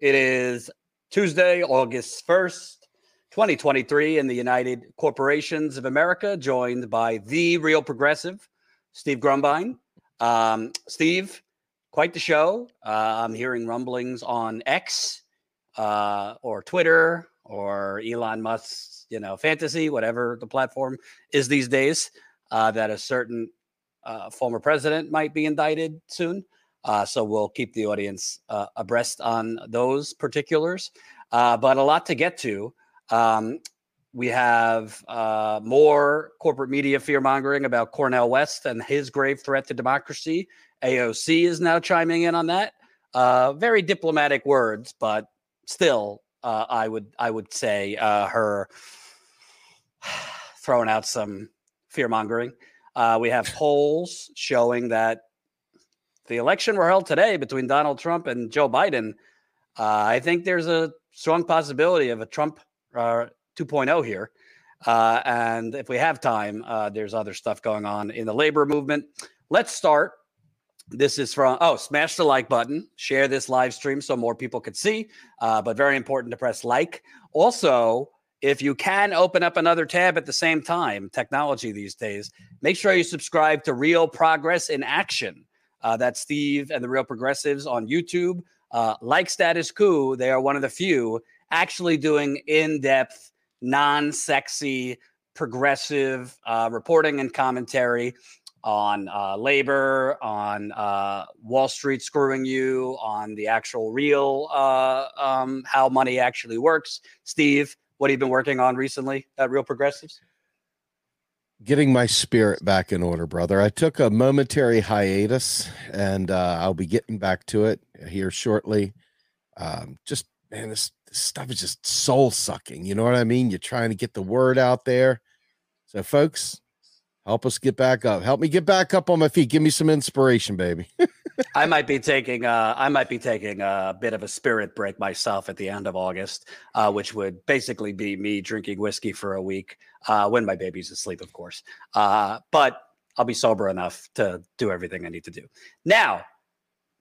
It is Tuesday, August 1st, 2023, in the United Corporations of America, joined by the real progressive, Steve Grumbine. Um, Steve, quite the show. Uh, I'm hearing rumblings on X uh, or Twitter or Elon Musk's, you know, fantasy, whatever the platform is these days, uh, that a certain uh, former president might be indicted soon. Uh, so we'll keep the audience uh, abreast on those particulars. Uh, but a lot to get to. Um, we have uh, more corporate media fear mongering about Cornel West and his grave threat to democracy. AOC is now chiming in on that. Uh, very diplomatic words, but still, uh, I would I would say her throwing out some fear mongering. we have polls showing that the election were held today between Donald Trump and Joe Biden, uh, I think there's a strong possibility of a Trump uh, 2.0 here. Uh, and if we have time, uh, there's other stuff going on in the labor movement. Let's start. This is from, oh, smash the like button, share this live stream so more people could see, uh, but very important to press like. Also, if you can open up another tab at the same time, technology these days, make sure you subscribe to Real Progress in Action. Uh, that's Steve and the Real Progressives on YouTube. Uh, like Status Coup, they are one of the few actually doing in depth, non sexy, progressive uh, reporting and commentary on uh, labor, on uh, Wall Street screwing you, on the actual real uh, um, how money actually works. Steve, what have you been working on recently at Real Progressives? Getting my spirit back in order, brother. I took a momentary hiatus, and uh, I'll be getting back to it here shortly. Um, just man, this, this stuff is just soul sucking. You know what I mean? You're trying to get the word out there. So, folks, help us get back up. Help me get back up on my feet. Give me some inspiration, baby. I might be taking uh, I might be taking a bit of a spirit break myself at the end of August, uh, which would basically be me drinking whiskey for a week uh, when my baby's asleep, of course. Uh, but I'll be sober enough to do everything I need to do. Now,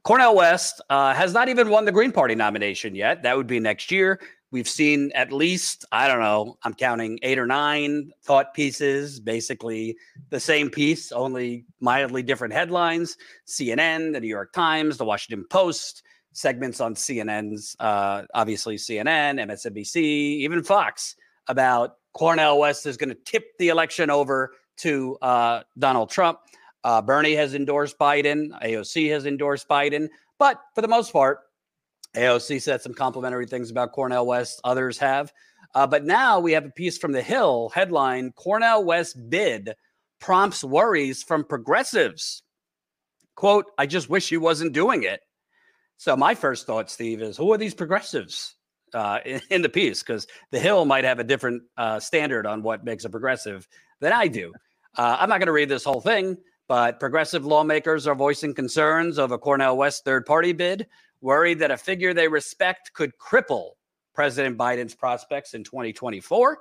Cornel West uh, has not even won the Green Party nomination yet. That would be next year. We've seen at least, I don't know, I'm counting eight or nine thought pieces, basically the same piece, only mildly different headlines. CNN, the New York Times, the Washington Post, segments on CNN's, uh, obviously CNN, MSNBC, even Fox about Cornel West is going to tip the election over to uh, Donald Trump. Uh, Bernie has endorsed Biden. AOC has endorsed Biden. But for the most part, AOC said some complimentary things about Cornel West. Others have. Uh, but now we have a piece from The Hill headline Cornel West bid prompts worries from progressives. Quote, I just wish he wasn't doing it. So my first thought, Steve, is who are these progressives uh, in, in, the piece? Because The Hill might have a different uh, standard on what makes a progressive than I do. Uh, I'm not going to read this whole thing, but progressive lawmakers are voicing concerns of a Cornel West third party bid worried that a figure they respect could cripple President Biden's prospects in 2024.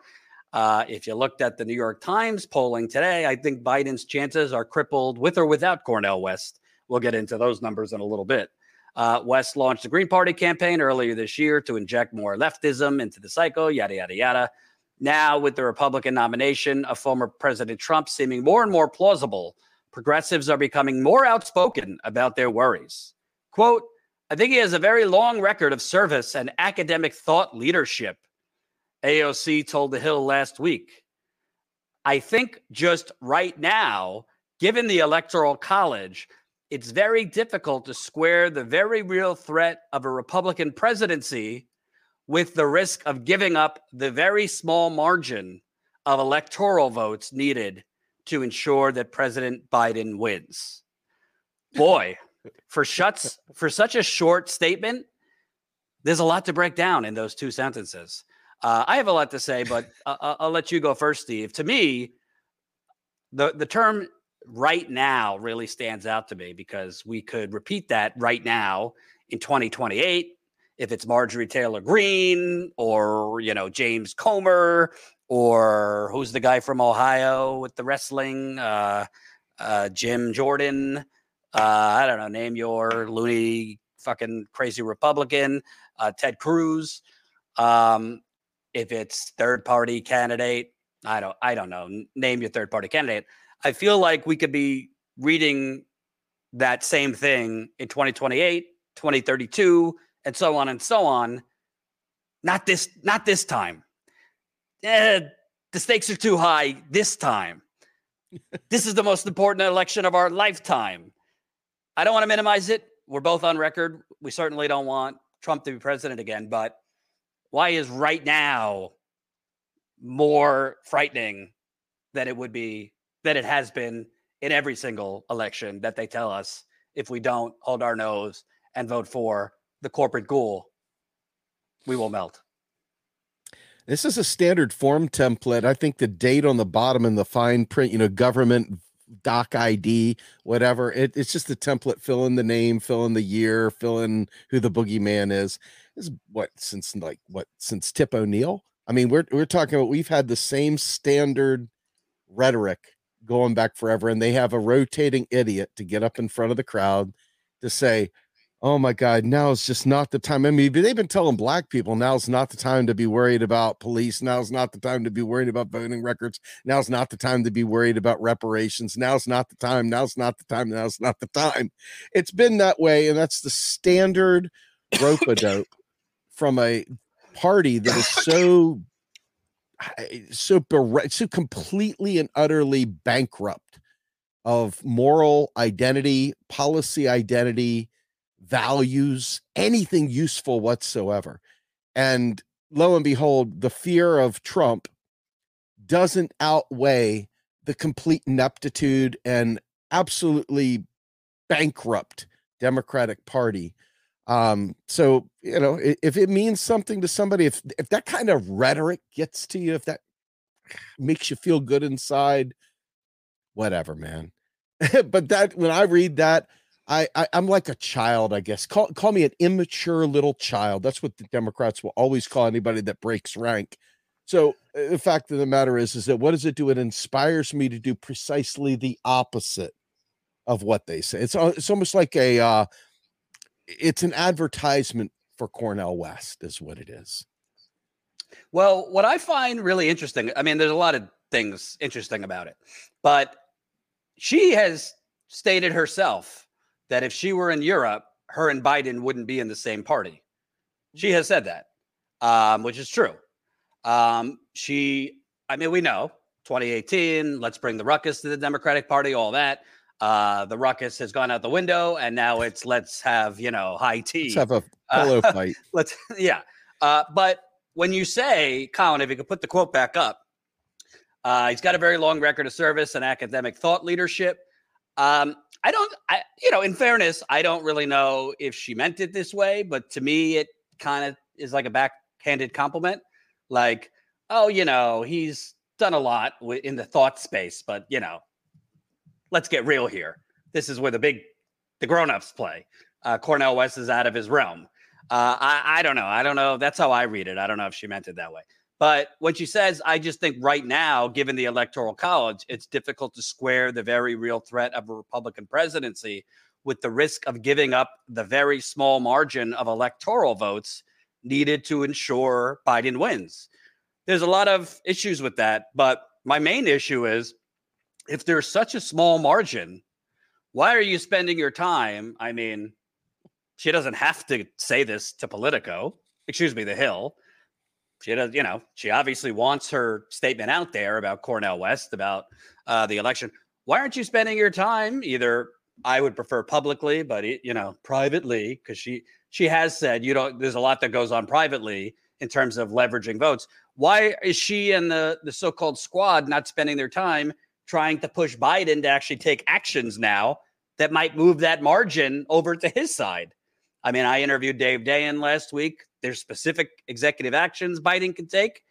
Uh, if you looked at the New York Times polling today, I think Biden's chances are crippled with or without Cornel West. We'll get into those numbers in a little bit. Uh, West launched the Green Party campaign earlier this year to inject more leftism into the cycle, yada, yada, yada. Now, with the Republican nomination of former President Trump seeming more and more plausible, progressives are becoming more outspoken about their worries. Quote, I think he has a very long record of service and academic thought leadership, AOC told The Hill last week. I think just right now, given the Electoral College, it's very difficult to square the very real threat of a Republican presidency with the risk of giving up the very small margin of electoral votes needed to ensure that President Biden wins. Boy, for shuts for such a short statement, there's a lot to break down in those two sentences. Uh, I have a lot to say, but uh, I'll let you go first, Steve. To me, the the term "right now" really stands out to me because we could repeat that right now in 2028 if it's Marjorie Taylor Greene or you know James Comer or who's the guy from Ohio with the wrestling, uh, uh, Jim Jordan uh, I don't know, name your loony fucking crazy Republican. uh, Ted Cruz. Um, if it's third party candidate, I don't I don't know. Name your third party candidate. I feel like we could be reading that same thing in 2028, 2032, and so on and so on. Not this, not this time. Eh, the stakes are too high this time. this is the most important election of our lifetime. I don't want to minimize it. We're both on record. We certainly don't want Trump to be president again, but why is right now more frightening than it would be than it has been in every single election that they tell us if we don't hold our nose and vote for the corporate ghoul, we will melt. This is a standard form template. I think the date on the bottom and the fine print, you know, government doc ID, whatever. It, it's just the template. Fill in the name, fill in the year, fill in who the boogeyman is. This is what since like what since Tip O'Neill. I mean, we're we're talking about we've had the same standard rhetoric going back forever, and they have a rotating idiot to get up in front of the crowd to say, oh my God, now it's just not the time. I mean, they've been telling black people now's not the time to be worried about police. Now's not the time to be worried about voting records. Now's not the time to be worried about reparations. Now's not the time. Now's not the time. Now's not the time. It's been that way. And that's the standard rope a dope from a party that is so so so completely and utterly bankrupt of moral identity, policy identity, values, anything useful whatsoever. And lo and behold, the fear of Trump doesn't outweigh the complete ineptitude and absolutely bankrupt Democratic Party. Um, so you know, if it means something to somebody, if if that kind of rhetoric gets to you, if that makes you feel good inside, whatever, man. but that when I read that, I, I am like a child, I guess. Call call me an immature little child. That's what the Democrats will always call anybody that breaks rank. So uh, the fact of the matter is, is that what does it do? It inspires me to do precisely the opposite of what they say. It's it's almost like a uh, it's an advertisement for Cornel West, is what it is. Well, what I find really interesting, I mean, there's a lot of things interesting about it, but she has stated herself that if she were in Europe, her and Biden wouldn't be in the same party. She has said that, um, which is true. Um, she, I mean, we know 2018, let's bring the ruckus to the Democratic Party, all that. Uh, the ruckus has gone out the window, and now it's let's have, you know, high tea. Let's have a pillow uh, fight. let's, yeah. Uh, but when you say, Colin, if you could put the quote back up, uh, he's got a very long record of service and academic thought leadership. Um, I don't, I, you know, in fairness, I don't really know if she meant it this way, but to me, it kind of is like a backhanded compliment. Like, oh, you know, he's done a lot in the thought space, but, you know, let's get real here. This is where the big, the grown-ups play. Uh, Cornel West is out of his realm. Uh, I, I don't know. I don't know. That's how I read it. I don't know if she meant it that way. But when she says, I just think right now, given the electoral college, it's difficult to square the very real threat of a Republican presidency with the risk of giving up the very small margin of electoral votes needed to ensure Biden wins. There's a lot of issues with that. But my main issue is if there's such a small margin, why are you spending your time? I mean, she doesn't have to say this to Politico, excuse me, The Hill she does, you know, she obviously wants her statement out there about Cornel West, about uh, the election. Why aren't you spending your time either? I would prefer publicly, but you know, privately, because she she has said you don't. There's a lot that goes on privately in terms of leveraging votes. Why is she and the the so-called squad not spending their time trying to push Biden to actually take actions now that might move that margin over to his side? I mean, I interviewed Dave Dayen last week. There's specific executive actions Biden can take.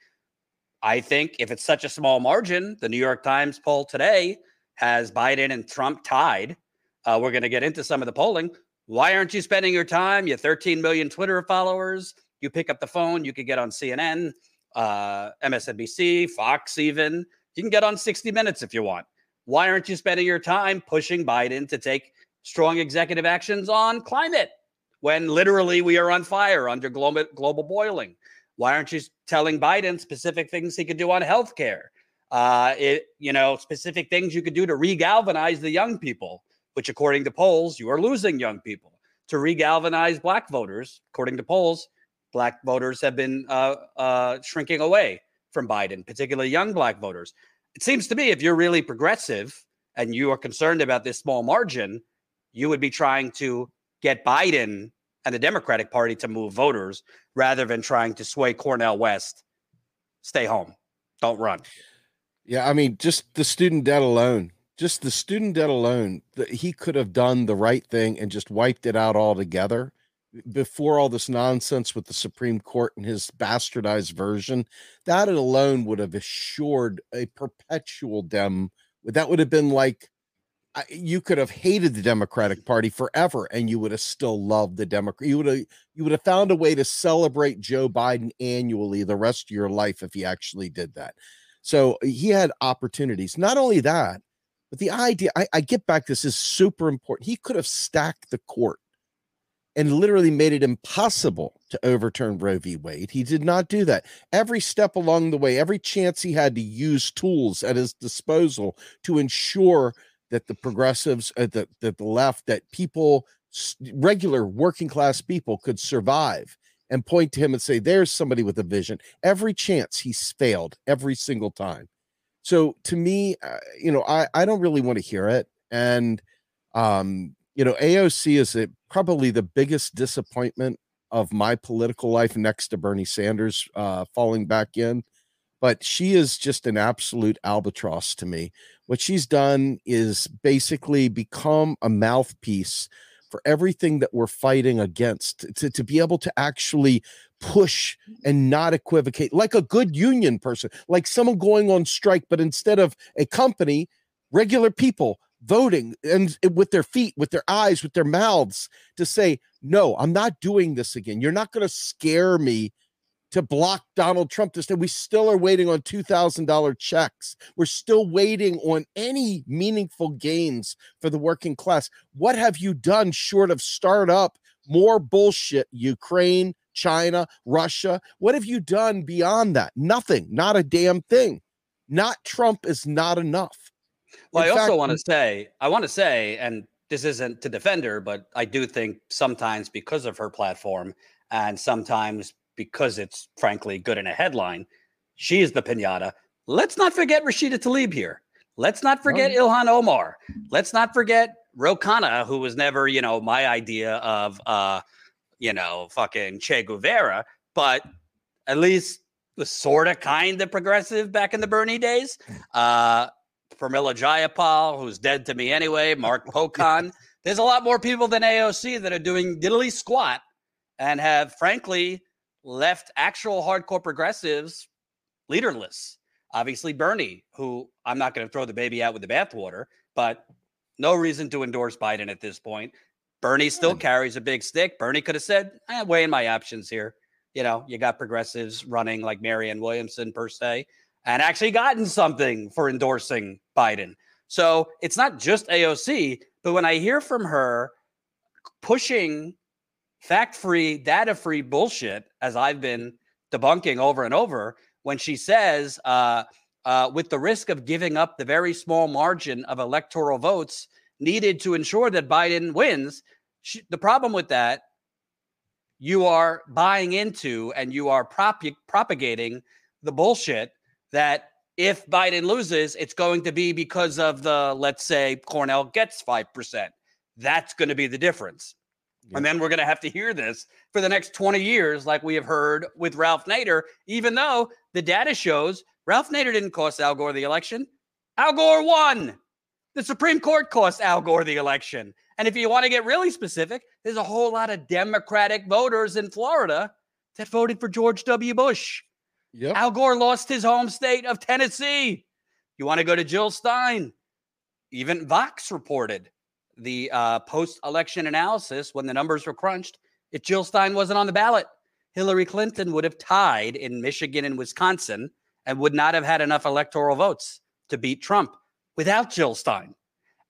I think if it's such a small margin, the New York Times poll today has Biden and Trump tied. Uh, we're going to get into some of the polling. Why aren't you spending your time? You 13 million Twitter followers. You pick up the phone. You could get on CNN, uh, MSNBC, Fox, even. You can get on 60 Minutes if you want. Why aren't you spending your time pushing Biden to take strong executive actions on climate? When literally we are on fire under global, global boiling? Why aren't you telling Biden specific things he could do on healthcare? Uh, it, you know, specific things you could do to regalvanize the young people, which according to polls, you are losing young people. To regalvanize black voters, according to polls, black voters have been uh, uh, shrinking away from Biden, particularly young black voters. It seems to me if you're really progressive and you are concerned about this small margin, you would be trying to get Biden and the Democratic Party to move voters rather than trying to sway Cornel West. Stay home. Don't run. Yeah, I mean, just the student debt alone, just the student debt alone, that he could have done the right thing and just wiped it out altogether before all this nonsense with the Supreme Court and his bastardized version. That alone would have assured a perpetual dem. That would have been like you could have hated the Democratic Party forever, and you would have still loved the Democrat. You would have you would have found a way to celebrate Joe Biden annually the rest of your life if he actually did that. So uh, he had opportunities. Not only that, but the idea. I, I get back. This is super important. He could have stacked the court and literally made it impossible to overturn Roe v. Wade. He did not do that. Every step along the way, every chance he had to use tools at his disposal to ensure that the progressives, uh, that, that the left, that people, regular working class people could survive and point to him and say, there's somebody with a vision. Every chance he's failed every single time. So to me, uh, you know, I, I don't really want to hear it. And, um, you know, AOC is a, probably the biggest disappointment of my political life next to Bernie Sanders uh, falling back in. But she is just an absolute albatross to me. What she's done is basically become a mouthpiece for everything that we're fighting against, to, to be able to actually push and not equivocate like a good union person, like someone going on strike, but instead of a company, regular people voting and with their feet, with their eyes, with their mouths to say, no, I'm not doing this again. You're not going to scare me to block Donald Trump this day. We still are waiting on $2,000 checks. We're still waiting on any meaningful gains for the working class. What have you done short of start up more bullshit? Ukraine, China, Russia. What have you done beyond that? Nothing, not a damn thing. Not Trump is not enough. Well, In I fact, also want to say, I want to say, and this isn't to defend her, but I do think sometimes because of her platform and sometimes because it's frankly good in a headline. She is the pinata. Let's not forget Rashida Tlaib here. Let's not forget oh. Ilhan Omar. Let's not forget Ro Khanna, who was never, you know, my idea of, uh, you know, fucking Che Guevara, but at least was sort of kind of progressive back in the Bernie days. Uh, Pramila Jayapal, who's dead to me anyway, Mark Pocan. There's a lot more people than AOC that are doing diddly squat and have, frankly, left actual hardcore progressives leaderless. Obviously, Bernie, who I'm not going to throw the baby out with the bathwater, but no reason to endorse Biden at this point. Bernie still carries a big stick. Bernie could have said, eh, weighing my options here. You know, you got progressives running like Marianne Williamson per se, and actually gotten something for endorsing Biden. So it's not just AOC, but when I hear from her pushing fact free, data free bullshit, as I've been debunking over and over, when she says, uh, uh, with the risk of giving up the very small margin of electoral votes needed to ensure that Biden wins, she, the problem with that, you are buying into and you are prop- propagating the bullshit that if Biden loses, it's going to be because of the, let's say, Cornel gets 5%. That's going to be the difference. Yeah. And then we're going to have to hear this for the next 20 years, like we have heard with Ralph Nader, even though the data shows Ralph Nader didn't cost Al Gore the election. Al Gore won. The Supreme Court cost Al Gore the election. And if you want to get really specific, there's a whole lot of Democratic voters in Florida that voted for George W. Bush. Yep. Al Gore lost his home state of Tennessee. You want to go to Jill Stein? Even Vox reported the uh, post election analysis when the numbers were crunched, if Jill Stein wasn't on the ballot, Hillary Clinton would have tied in Michigan and Wisconsin and would not have had enough electoral votes to beat Trump without Jill Stein.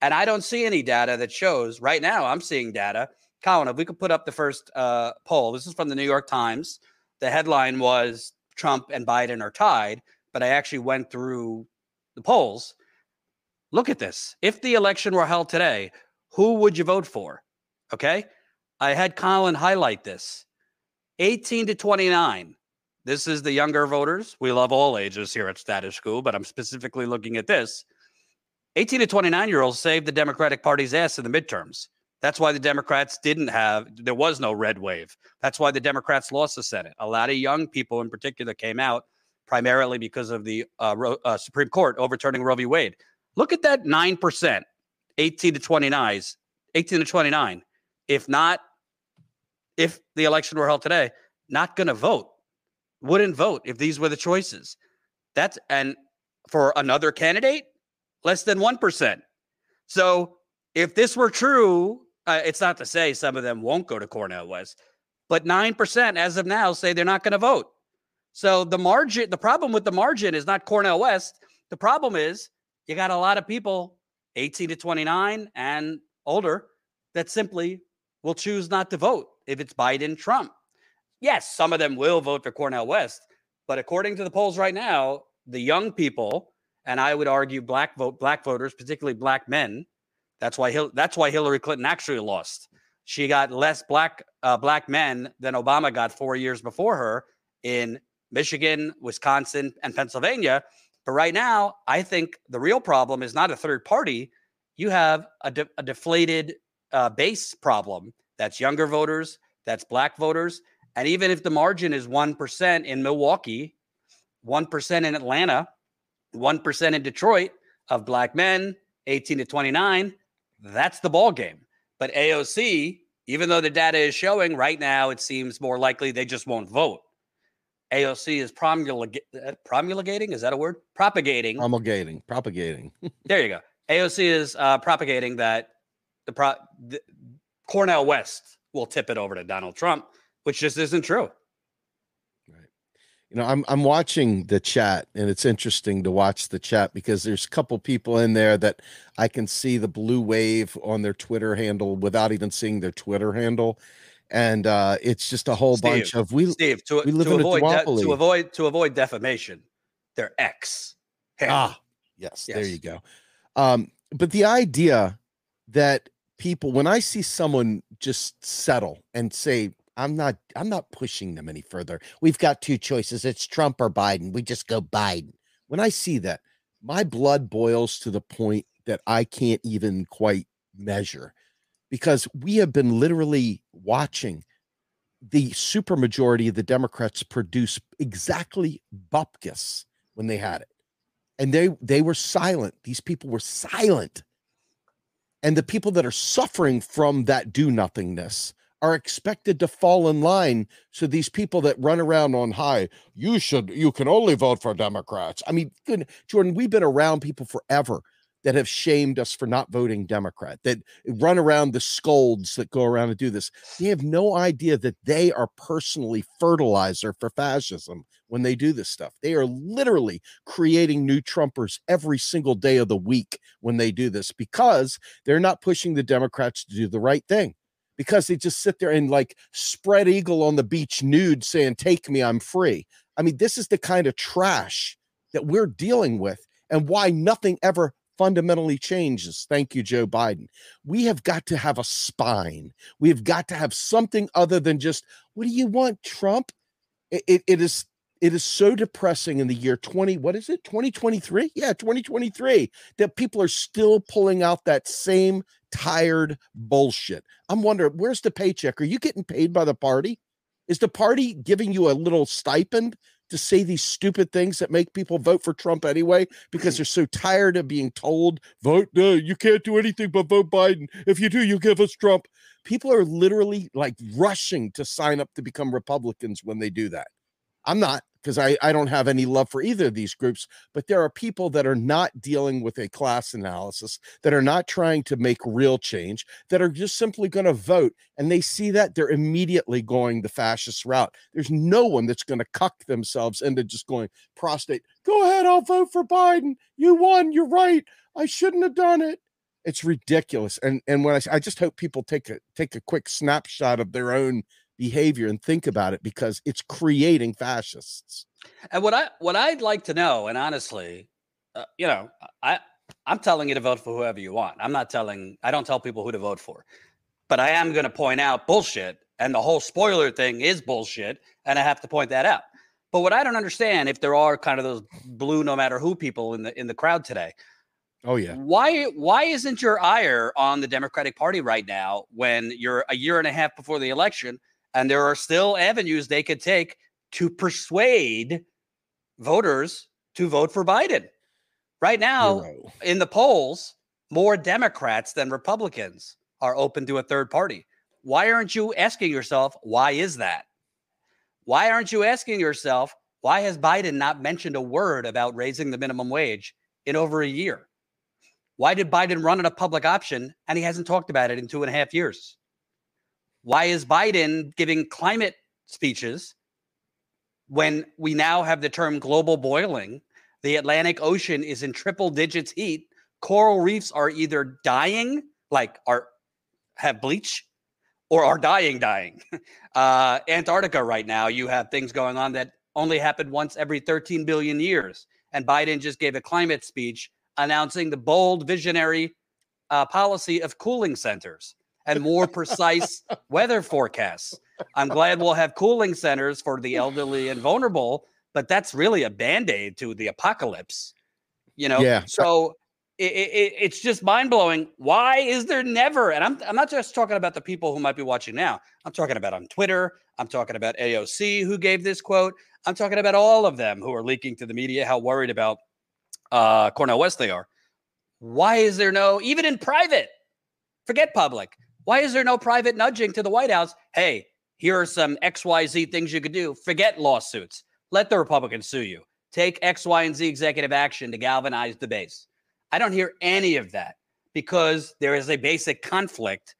And I don't see any data that shows right now. I'm seeing data Colin, if we could put up the first uh, poll, this is from the New York Times. The headline was Trump and Biden are tied, but I actually went through the polls. Look at this. If the election were held today, who would you vote for? Okay. I had Colin highlight this 18 to 29. This is the younger voters. We love all ages here at Status Coup, but I'm specifically looking at this. 18 to 29 year olds saved the Democratic Party's ass in the midterms. That's why the Democrats didn't have, there was no red wave. That's why the Democrats lost the Senate. A lot of young people in particular came out primarily because of the uh, uh, Supreme Court overturning Roe v. Wade. Look at that 9%, 18 to 29, 18 to 29. If not, if the election were held today, not going to vote, wouldn't vote if these were the choices. That's, and for another candidate, less than 1%. So if this were true, uh, it's not to say some of them won't go to Cornel West, but 9% as of now say they're not going to vote. So the margin, the problem with the margin is not Cornel West. The problem is you got a lot of people 18 to 29 and older that simply will choose not to vote if it's Biden Trump. Yes, some of them will vote for Cornel West, but according to the polls right now, the young people and I would argue black vote black voters, particularly black men, that's why Hil- that's why Hillary Clinton actually lost. She got less black uh, black men than Obama got four years before her in Michigan, Wisconsin, and Pennsylvania. But right now, I think the real problem is not a third party. You have a, de- a deflated uh, base problem. That's younger voters, that's black voters. And even if the margin is 1% in Milwaukee, 1% in Atlanta, 1% in Detroit of black men, 18 to 29, that's the ball game. But AOC, even though the data is showing right now, it seems more likely they just won't vote. AOC is promulg- uh, promulgating. Is that a word? Propagating. Promulgating. Propagating. there you go. AOC is uh, propagating that the, pro- the Cornel West will tip it over to Donald Trump, which just isn't true Right. you know i'm i'm watching the chat and it's interesting to watch the chat because there's a couple people in there that i can see the blue wave on their twitter handle without even seeing their twitter handle and uh it's just a whole Steve, bunch of we Steve to, we live to in avoid a de- to avoid to avoid defamation they're x ah yes, yes there you go um but the idea that people when i see someone just settle and say I'm not I'm not pushing them any further. We've got two choices. It's Trump or Biden. We just go Biden. When I see that, my blood boils to the point that I can't even quite measure because we have been literally watching the supermajority of the Democrats produce exactly bupkis when they had it. And they they were silent. These people were silent. And the people that are suffering from that do nothingness are expected to fall in line. So these people that run around on high, you should, you can only vote for Democrats. I mean, good, Jordan, we've been around people forever that have shamed us for not voting Democrat, that run around the scolds that go around and do this. They have no idea that they are personally fertilizer for fascism when they do this stuff. They are literally creating new Trumpers every single day of the week when they do this because they're not pushing the Democrats to do the right thing because they just sit there and like spread eagle on the beach nude saying, Take me, I'm free. I mean, this is the kind of trash that we're dealing with and why nothing ever fundamentally changes. Thank you, Joe Biden. We have got to have a spine. We've got to have something other than just, what do you want, Trump? It, it, it is it is so depressing in the year 20 what is it 2023 yeah 2023 that people are still pulling out that same tired bullshit i'm wondering where's the paycheck are you getting paid by the party is the party giving you a little stipend to say these stupid things that make people vote for Trump anyway because they're so tired of being told vote uh, you can't do anything but vote Biden. If you do you give us Trump. People are literally like rushing to sign up to become Republicans when they do that. I'm not because I, I don't have any love for either of these groups, but there are people that are not dealing with a class analysis, that are not trying to make real change, that are just simply going to vote. And they see that they're immediately going the fascist route. There's no one that's going to cuck themselves into just going prostate. Go ahead, I'll vote for Biden. You won. You're right. I shouldn't have done it. It's ridiculous. And and when I I just hope people take a take a quick snapshot of their own behavior and think about it because it's creating fascists. And what I what I'd like to know, and honestly, uh, you know, I I'm telling you to vote for whoever you want. I'm not telling. I don't tell people who to vote for, but I am going to point out bullshit. And the whole spoiler thing is bullshit, and I have to point that out. But what I don't understand, if there are kind of those blue no matter who people in the in the crowd today, Oh yeah. why why isn't your ire on the Democratic Party right now when you're a year and a half before the election and there are still avenues they could take to persuade voters to vote for Biden? Right now, Zero. in the polls, more Democrats than Republicans are open to a third party. Why aren't you asking yourself, why is that? Why aren't you asking yourself, why has Biden not mentioned a word about raising the minimum wage in over a year? Why did Biden run on a public option and he hasn't talked about it in two and a half years? Why is Biden giving climate speeches when we now have the term global boiling? The Atlantic Ocean is in triple digits heat. Coral reefs are either dying, like are have bleach, or are dying, dying. Uh, Antarctica right now, you have things going on that only happen once every 13 billion years. And Biden just gave a climate speech announcing the bold visionary uh, policy of cooling centers and more precise weather forecasts. I'm glad we'll have cooling centers for the elderly and vulnerable, but that's really a band aid to the apocalypse. You know, Yeah. so it, it, it's just mind blowing. Why is there never? And I'm I'm not just talking about the people who might be watching now. I'm talking about on Twitter. I'm talking about AOC who gave this quote. I'm talking about all of them who are leaking to the media how worried about uh, Cornel West they are. Why is there no even in private? Forget public. Why is there no private nudging to the White House? Hey, here are some XYZ things you could do. Forget lawsuits. Let the Republicans sue you. Take X, Y, and Z executive action to galvanize the base. I don't hear any of that because there is a basic conflict.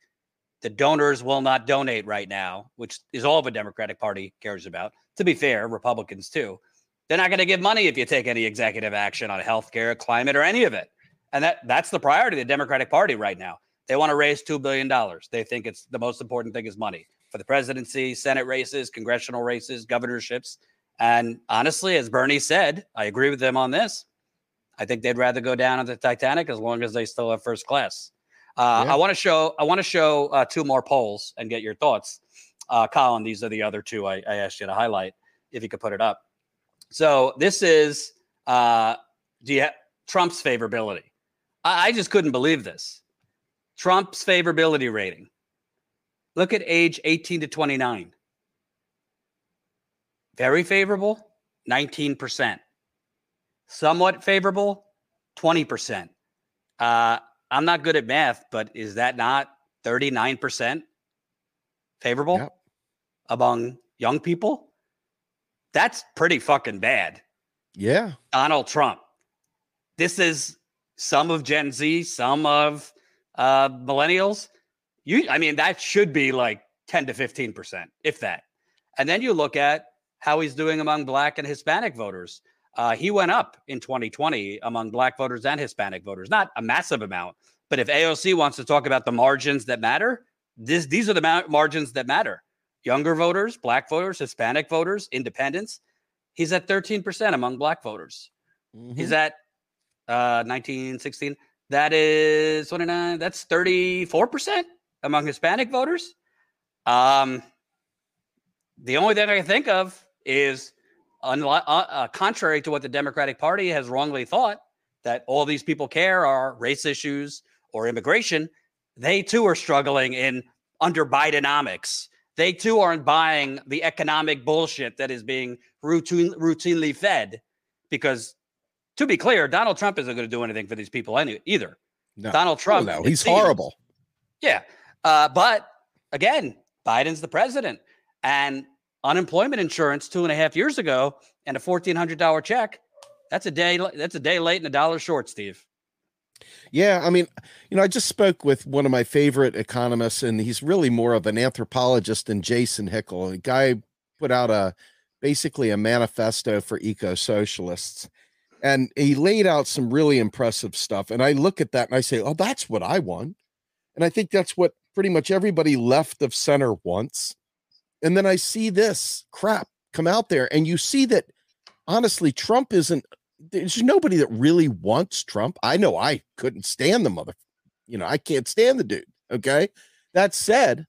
The donors will not donate right now, which is all the Democratic Party cares about. To be fair, Republicans too. They're not going to give money if you take any executive action on healthcare, climate, or any of it. And that that's the priority of the Democratic Party right now. They want to raise $2 billion. They think it's the most important thing is money for the presidency, Senate races, congressional races, governorships. And honestly, as Bernie said, I agree with them on this. I think they'd rather go down on the Titanic as long as they still have first class. Uh, Yeah. I want to show I want to show uh, two more polls and get your thoughts. Uh, Colin, these are the other two I, I asked you to highlight if you could put it up. So this is uh, do you ha- Trump's favorability? I, I just couldn't believe this. Trump's favorability rating. Look at age 18 to 29. Very favorable, 19%. Somewhat favorable, 20%. Uh, I'm not good at math, but is that not 39% favorable Yep. among young people? That's pretty fucking bad. Yeah. Donald Trump. This is some of Gen Z, some of uh, millennials. You, I mean, that should be like 10 to 15 percent, if that. And then you look at how he's doing among Black and Hispanic voters. Uh, he went up in 2020 among Black voters and Hispanic voters, not a massive amount. But if AOC wants to talk about the margins that matter, this, these are the ma- margins that matter. Younger voters, Black voters, Hispanic voters, independents. He's at 13% among Black voters. He's Mhm. at uh 19, 16. That is 29. That's 34% among Hispanic voters. Um, the only thing I can think of is unli- uh, uh, contrary to what the Democratic Party has wrongly thought that all these people care are race issues or immigration. They too are struggling in under Bidenomics. They too aren't buying the economic bullshit that is being routine, routinely fed because to be clear, Donald Trump isn't going to do anything for these people any, either. no. Donald Oh, Trump, no, he's seems- horrible. Yeah. Uh, but again, Biden's the president and unemployment insurance two and a half years ago and a $1,400 check. That's a day. That's a day late and a dollar short, Steve. Yeah, I mean, you know, I just spoke with one of my favorite economists, and he's really more of an anthropologist than Jason Hickel. A guy put out a basically a manifesto for eco socialists, And he laid out some really impressive stuff. And I look at that and I say, oh, that's what I want. And I think that's what pretty much everybody left of center wants. And then I see this crap come out there, and you see that honestly, Trump isn't there's nobody that really wants Trump. I know I couldn't stand the mother, you know, I can't stand the dude. Okay. That said,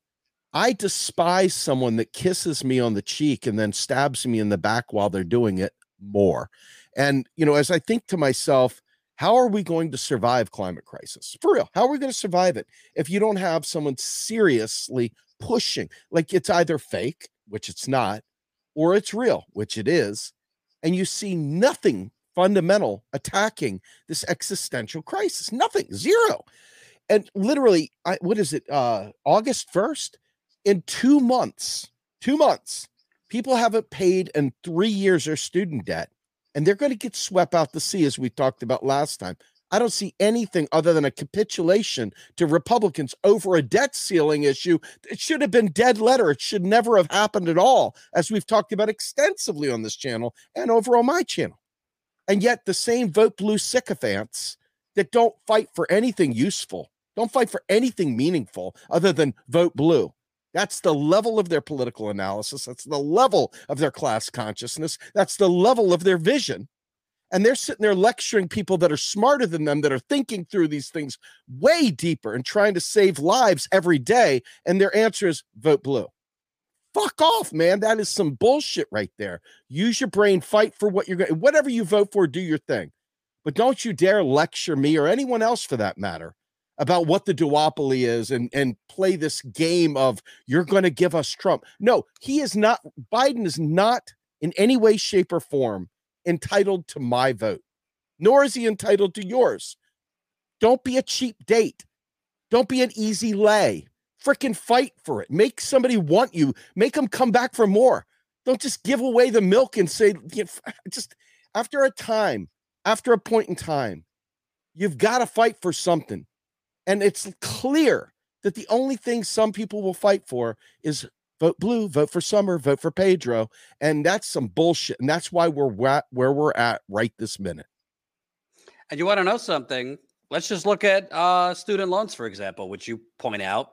I despise someone that kisses me on the cheek and then stabs me in the back while they're doing it more. And, you know, as I think to myself, how are we going to survive climate crisis? For real, how are we going to survive it if you don't have someone seriously pushing? Like it's either fake, which it's not, or it's real, which it is. And you see nothing fundamental attacking this existential crisis. Nothing, zero. And literally, I, what is it? Uh, August 1st? In two months, two months, people haven't paid in three years their student debt, and they're going to get swept out the sea, as we talked about last time. I don't see anything other than a capitulation to Republicans over a debt ceiling issue. It should have been dead letter. It should never have happened at all, as we've talked about extensively on this channel and over on my channel. And yet, the same vote blue sycophants that don't fight for anything useful, don't fight for anything meaningful other than vote blue. That's the level of their political analysis. That's the level of their class consciousness. That's the level of their vision. And they're sitting there lecturing people that are smarter than them, that are thinking through these things way deeper and trying to save lives every day. And their answer is vote blue fuck off, man. That is some bullshit right there. Use your brain, fight for what you're going whatever you vote for, do your thing. But don't you dare lecture me or anyone else for that matter about what the duopoly is and and play this game of you're going to give us Trump. No, he is not Biden is not in any way shape or form entitled to my vote. Nor is he entitled to yours. Don't be a cheap date. Don't be an easy lay freaking fight for it. Make somebody want you. Make them come back for more. Don't just give away the milk and say, just after a time, after a point in time, you've got to fight for something. And it's clear that the only thing some people will fight for is vote blue, vote for Summer, vote for Pedro. And that's some bullshit. And that's why we're where we're at right this minute. And you want to know something? Let's just look at uh, student loans, for example, which you point out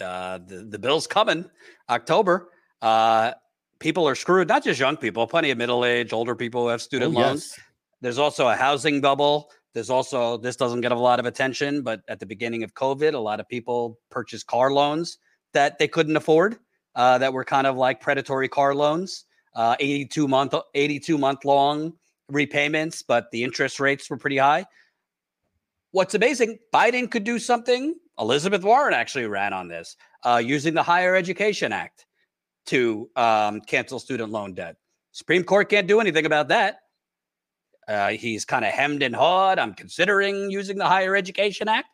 uh, the the bill's coming October. Uh, people are screwed. Not just young people, plenty of middle age, older people who have student oh, loans. Yes. There's also a housing bubble. There's also this doesn't get a lot of attention, but at the beginning of COVID, a lot of people purchased car loans that they couldn't afford. Uh, that were kind of like predatory car loans, uh, 82 month 82 month long repayments, but the interest rates were pretty high. What's amazing, Biden could do something Elizabeth Warren actually ran on this uh, using the Higher Education Act to um, cancel student loan debt. Supreme Court can't do anything about that. Uh, he's kind of hemmed and hawed. I'm considering using the Higher Education Act.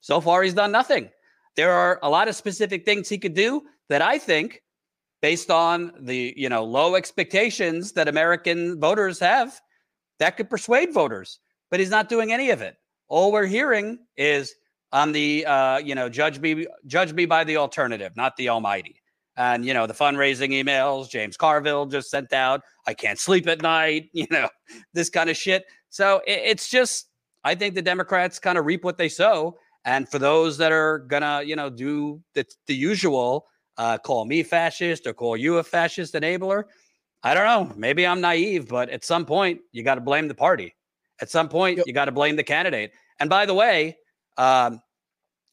So far, he's done nothing. There are a lot of specific things he could do that I think, based on the you know low expectations that American voters have, that could persuade voters. But he's not doing any of it. All we're hearing is on the uh, you know judge me judge me by the alternative, not the Almighty. And you know the fundraising emails James Carville just sent out. I can't sleep at night. You know this kind of shit. So it, it's just I think the Democrats kind of reap what they sow. And for those that are gonna you know do the, the usual, uh, call me fascist or call you a fascist enabler. I don't know. Maybe I'm naive, but at some point you got to blame the party. At some point yep. you got to blame the candidate. And by the way, um,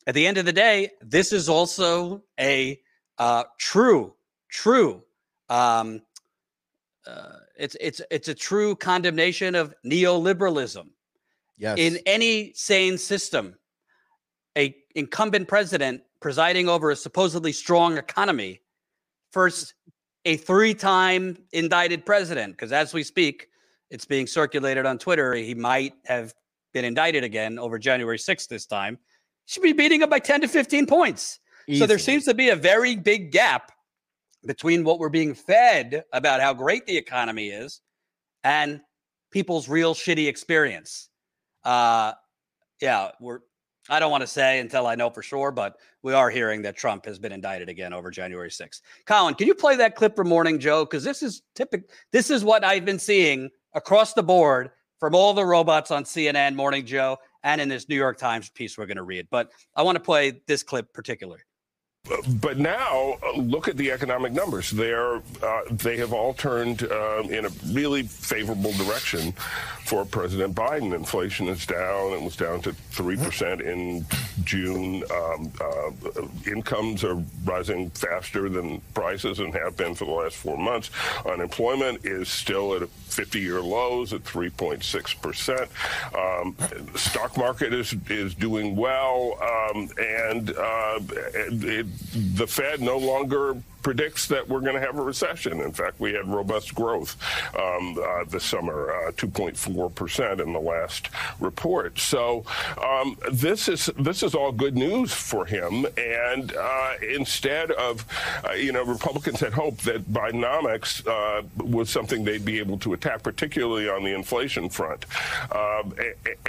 at the end of the day, this is also a uh, true, true. Um, uh, it's it's it's a true condemnation of neoliberalism. Yes. In any sane system, a incumbent president presiding over a supposedly strong economy, first a three-time indicted president, because as we speak, it's being circulated on Twitter. He might have been indicted again over January 6th this time, should be beating him by 10 to 15 points. Easy. So there seems to be a very big gap between what we're being fed about how great the economy is and people's real shitty experience. Uh, yeah, we're. I don't want to say until I know for sure, but we are hearing that Trump has been indicted again over January 6th. Colin, can you play that clip from Morning Joe? Because this is typical. This is what I've been seeing across the board from all the robots on CNN, Morning Joe, and in this New York Times piece we're going to read. But I want to play this clip particularly. But now look at the economic numbers. They're, uh, they have all turned uh, in a really favorable direction for President Biden. Inflation is down. It was down to 3% in June. Um, uh, incomes are rising faster than prices and have been for the last four months. Unemployment is still at 50 year lows at 3.6%. Um, stock market is, is doing well. Um, and uh, it, the Fed no longer predicts that we're going to have a recession. In fact, we had robust growth um, uh, this summer, uh, 2.4 percent in the last report. So um, this is this is all good news for him. And uh, instead of, uh, you know, Republicans had hoped that Bidenomics uh, was something they'd be able to attack, particularly on the inflation front. Um,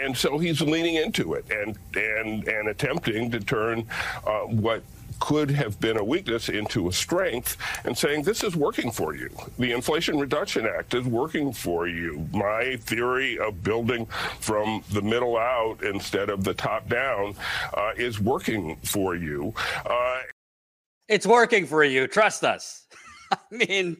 and so he's leaning into it and and and attempting to turn uh, what could have been a weakness into a strength and saying this is working for you. The Inflation Reduction Act is working for you. My theory of building from the middle out instead of the top down uh, is working for you. Uh, it's working for you. Trust us. I mean,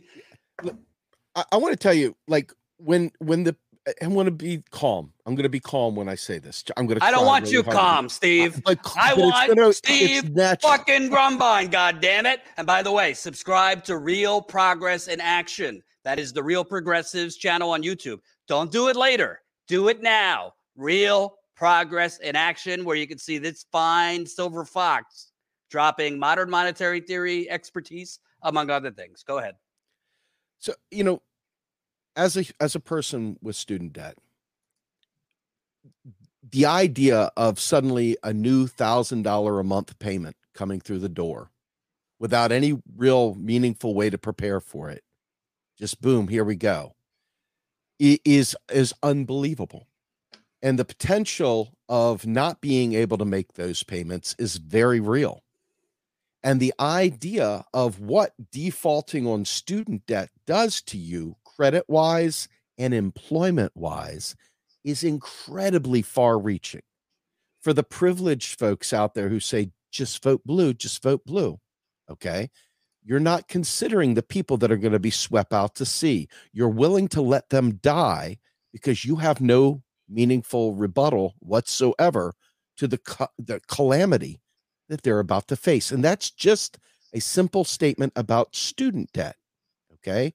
I, I want to tell you, like when when the I want to be calm. I'm going to be calm when I say this. I'm going to. I don't want really you calm, Steve. I, I want gonna, Steve fucking Grumbine. God damn it! And by the way, subscribe to Real Progress in Action. That is the Real Progressives channel on YouTube. Don't do it later. Do it now. Real Progress in Action, where you can see this fine silver fox dropping modern monetary theory expertise, among other things. Go ahead. So you know, as a as a person with student debt the idea of suddenly a new thousand dollar a month payment coming through the door without any real meaningful way to prepare for it just boom here we go is is unbelievable. And the potential of not being able to make those payments is very real. And the idea of what defaulting on student debt does to you credit wise and employment wise is incredibly far reaching. For the privileged folks out there who say, just vote blue, just vote blue. Okay. You're not considering the people that are going to be swept out to sea. You're willing to let them die because you have no meaningful rebuttal whatsoever to the, the calamity that they're about to face. And that's just a simple statement about student debt. Okay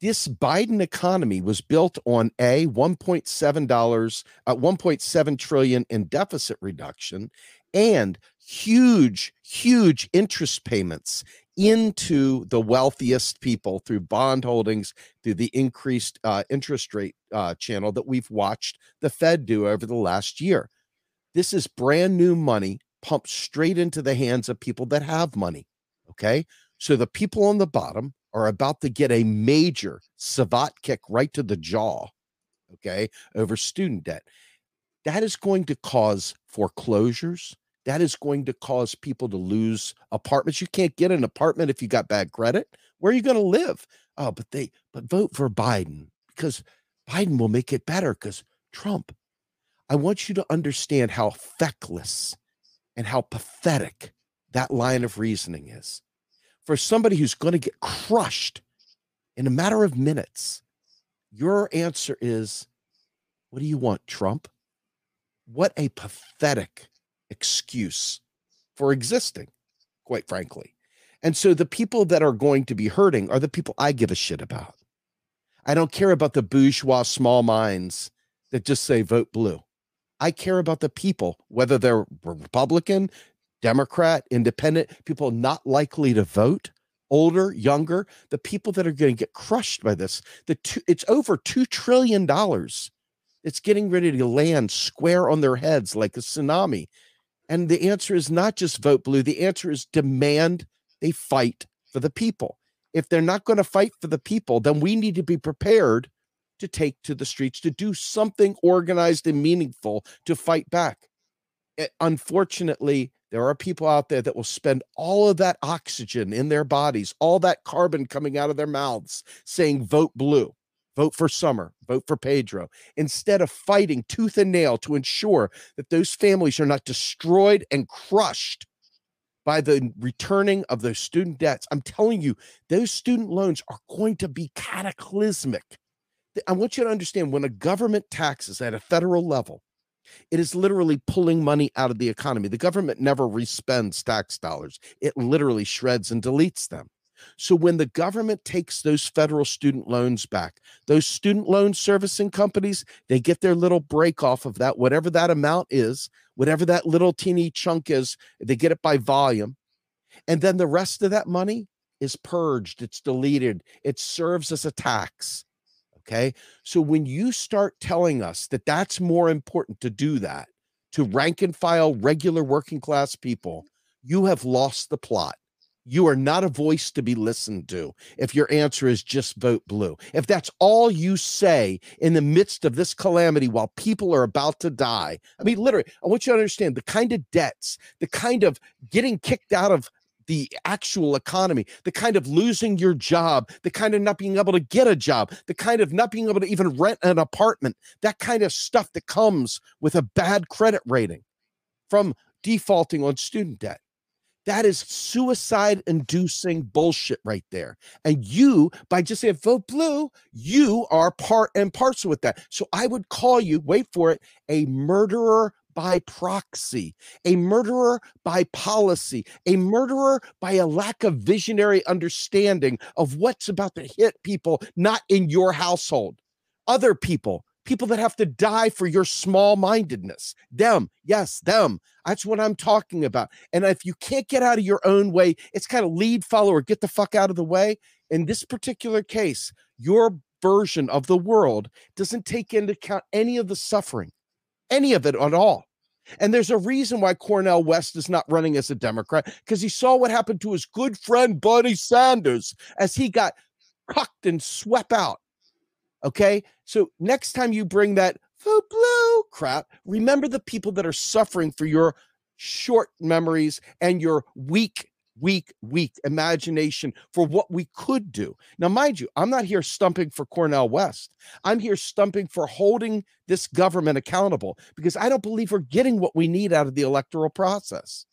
this Biden economy was built on a 1.7 dollars uh, 1.7 trillion in deficit reduction and huge huge interest payments into the wealthiest people through bond holdings through the increased uh, interest rate uh, channel that we've watched the fed do over the last year. This is brand new money pumped straight into the hands of people that have money okay? So the people on the bottom are about to get a major savate kick right to the jaw, okay, over student debt. That is going to cause foreclosures. That is going to cause people to lose apartments. You can't get an apartment if you got bad credit. Where are you going to live? Oh, but they, but vote for Biden because Biden will make it better because Trump. I want you to understand how feckless and how pathetic that line of reasoning is for somebody who's going to get crushed in a matter of minutes, your answer is what do you want, Trump? What a pathetic excuse for existing, quite frankly. And so the people that are going to be hurting are the people I give a shit about. I don't care about the bourgeois small minds that just say vote blue. I care about the people, whether they're Republican, Democrat, independent, people not likely to vote, older, younger, the people that are going to get crushed by this. The two, it's over $2 trillion. It's getting ready to land square on their heads like a tsunami. And the answer is not just vote blue, the answer is demand they fight for the people. If they're not going to fight for the people, then we need to be prepared to take to the streets to do something organized and meaningful to fight back. It, eh, unfortunately, there are people out there that will spend all of that oxygen in their bodies, all that carbon coming out of their mouths saying, vote blue. vote for Summer, vote for Pedro, instead of fighting tooth and nail to ensure that those families are not destroyed and crushed by the returning of those student debts. I'm telling you, those student loans are going to be cataclysmic. I want you to understand when a government taxes at a federal level, it is literally pulling money out of the economy. The government never respends tax dollars, it literally shreds and deletes them. So when the government takes those federal student loans back, those student loan servicing companies, they get their little break off of that, whatever that amount is, whatever that little teeny chunk is, they get it by volume. And then the rest of that money is purged, it's deleted, it serves as a tax. Okay. So when you start telling us that that's more important to do that to rank and file regular working class people, you have lost the plot. You are not a voice to be listened to if your answer is just vote blue. If that's all you say in the midst of this calamity while people are about to die, I mean, literally, I want you to understand the kind of debts, the kind of getting kicked out of the actual economy, the kind of losing your job, the kind of not being able to get a job, the kind of not being able to even rent an apartment, that kind of stuff that comes with a bad credit rating from defaulting on student debt. That is suicide inducing bullshit right there. And you, by just saying vote blue, you are part and parcel with that. So I would call you, wait for it, a murderer by proxy, a murderer by policy, a murderer by a lack of visionary understanding of what's about to hit people not in your household, other people people that have to die for your small mindedness. Them, yes, them. That's what I'm talking about. And if you can't get out of your own way, it's kind of lead follower, get the fuck out of the way. In this particular case, your version of the world doesn't take into account any of the suffering, any of it at all. And there's a reason why Cornel West is not running as a Democrat because he saw what happened to his good friend Bernie Sanders as he got cucked and swept out Okay. So next time you bring that vote blue crap, remember the people that are suffering for your short memories and your weak, weak, weak imagination for what we could do. Now, mind you, I'm not here stumping for Cornel West. I'm here stumping for holding this government accountable because I don't believe we're getting what we need out of the electoral process.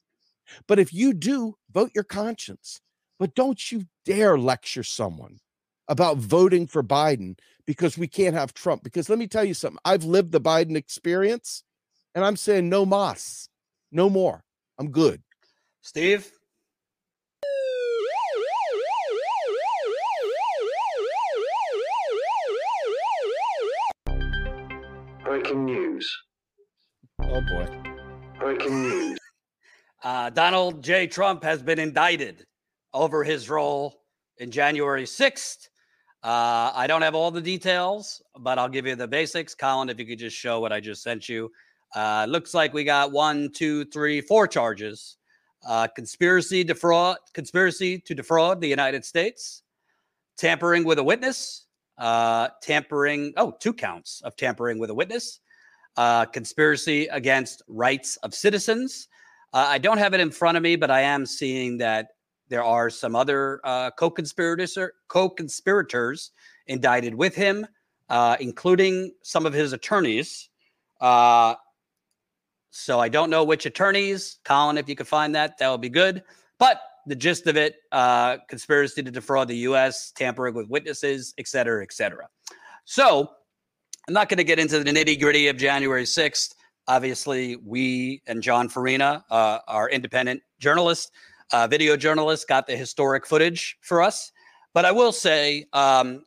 But if you do, vote your conscience. But don't you dare lecture someone about voting for Biden because we can't have Trump. Because let me tell you something I've lived the Biden experience and I'm saying no mas, no more. I'm good. Steve? Breaking news. Oh boy. Breaking news. Uh, Donald J. Trump has been indicted over his role in January 6th uh, I don't have all the details, but I'll give you the basics. Colin, if you could just show what I just sent you. Uh, looks like we got one, two, three, four charges: uh, conspiracy defraud, conspiracy to defraud the United States, tampering with a witness, uh, tampering. Oh, two counts of tampering with a witness, uh, conspiracy against rights of citizens. Uh, I don't have it in front of me, but I am seeing that there are some other uh, co-conspirators co-conspirators indicted with him, uh, including some of his attorneys. Uh, so I don't know which attorneys. Colin, if you could find that, that would be good. But the gist of it: uh, conspiracy to defraud the U.S., tampering with witnesses, et cetera, et cetera. So I'm not going to get into the nitty gritty of January 6th. Obviously, we and Jon Farina, uh, our independent journalists, uh, video journalists got the historic footage for us. But I will say, um,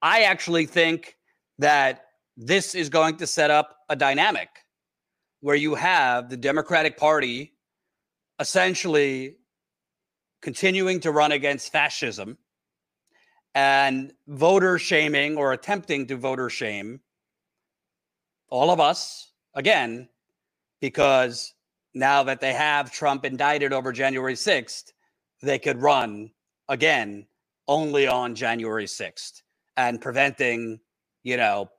I actually think that this is going to set up a dynamic where you have the Democratic Party essentially continuing to run against fascism and voter shaming or attempting to voter shame all of us again because now that they have Trump indicted over January 6th, they could run again only on January 6th and preventing, you know,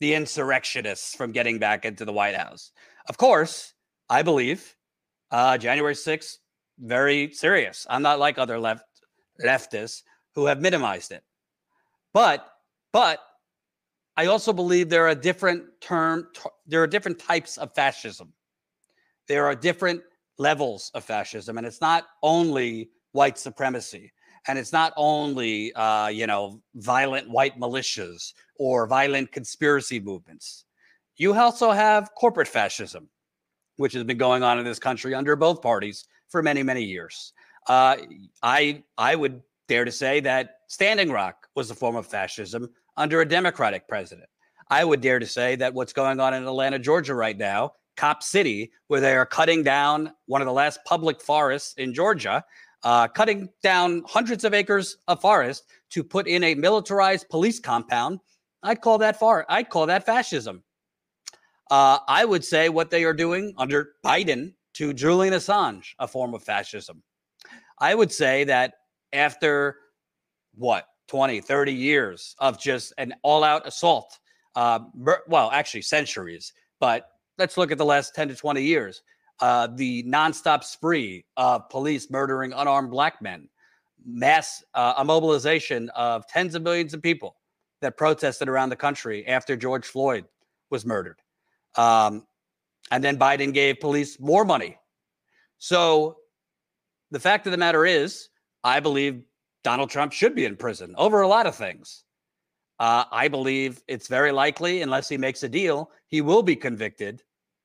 the insurrectionists from getting back into the White House. Of course, I believe uh, January 6th, very serious. I'm not like other left leftists who have minimized it. But But I also believe there are different term there are different types of fascism. There are different levels of fascism, and it's not only white supremacy, and it's not only uh, you know violent white militias or violent conspiracy movements. You also have corporate fascism, which has been going on in this country under both parties for many many years. Uh, I I would dare to say that Standing Rock was a form of fascism under a Democratic president. I would dare to say that what's going on in Atlanta, Georgia right now, Cop City, where they are cutting down one of the last public forests in Georgia, uh, cutting down hundreds of acres of forest to put in a militarized police compound. I'd call that far. I'd call that fascism. Uh, I would say what they are doing under Biden to Julian Assange, a form of fascism. I would say that after what 20, 30 years of just an all out assault. Uh, well, actually, centuries, but let's look at the last 10 to 20 years. Uh, the nonstop spree of police murdering unarmed black men, mass uh, immobilization of tens of millions of people that protested around the country after George Floyd was murdered. Um, and then Biden gave police more money. So the fact of the matter is, I believe Donald Trump should be in prison over a lot of things. Uh, I believe it's very likely, unless he makes a deal, he will be convicted,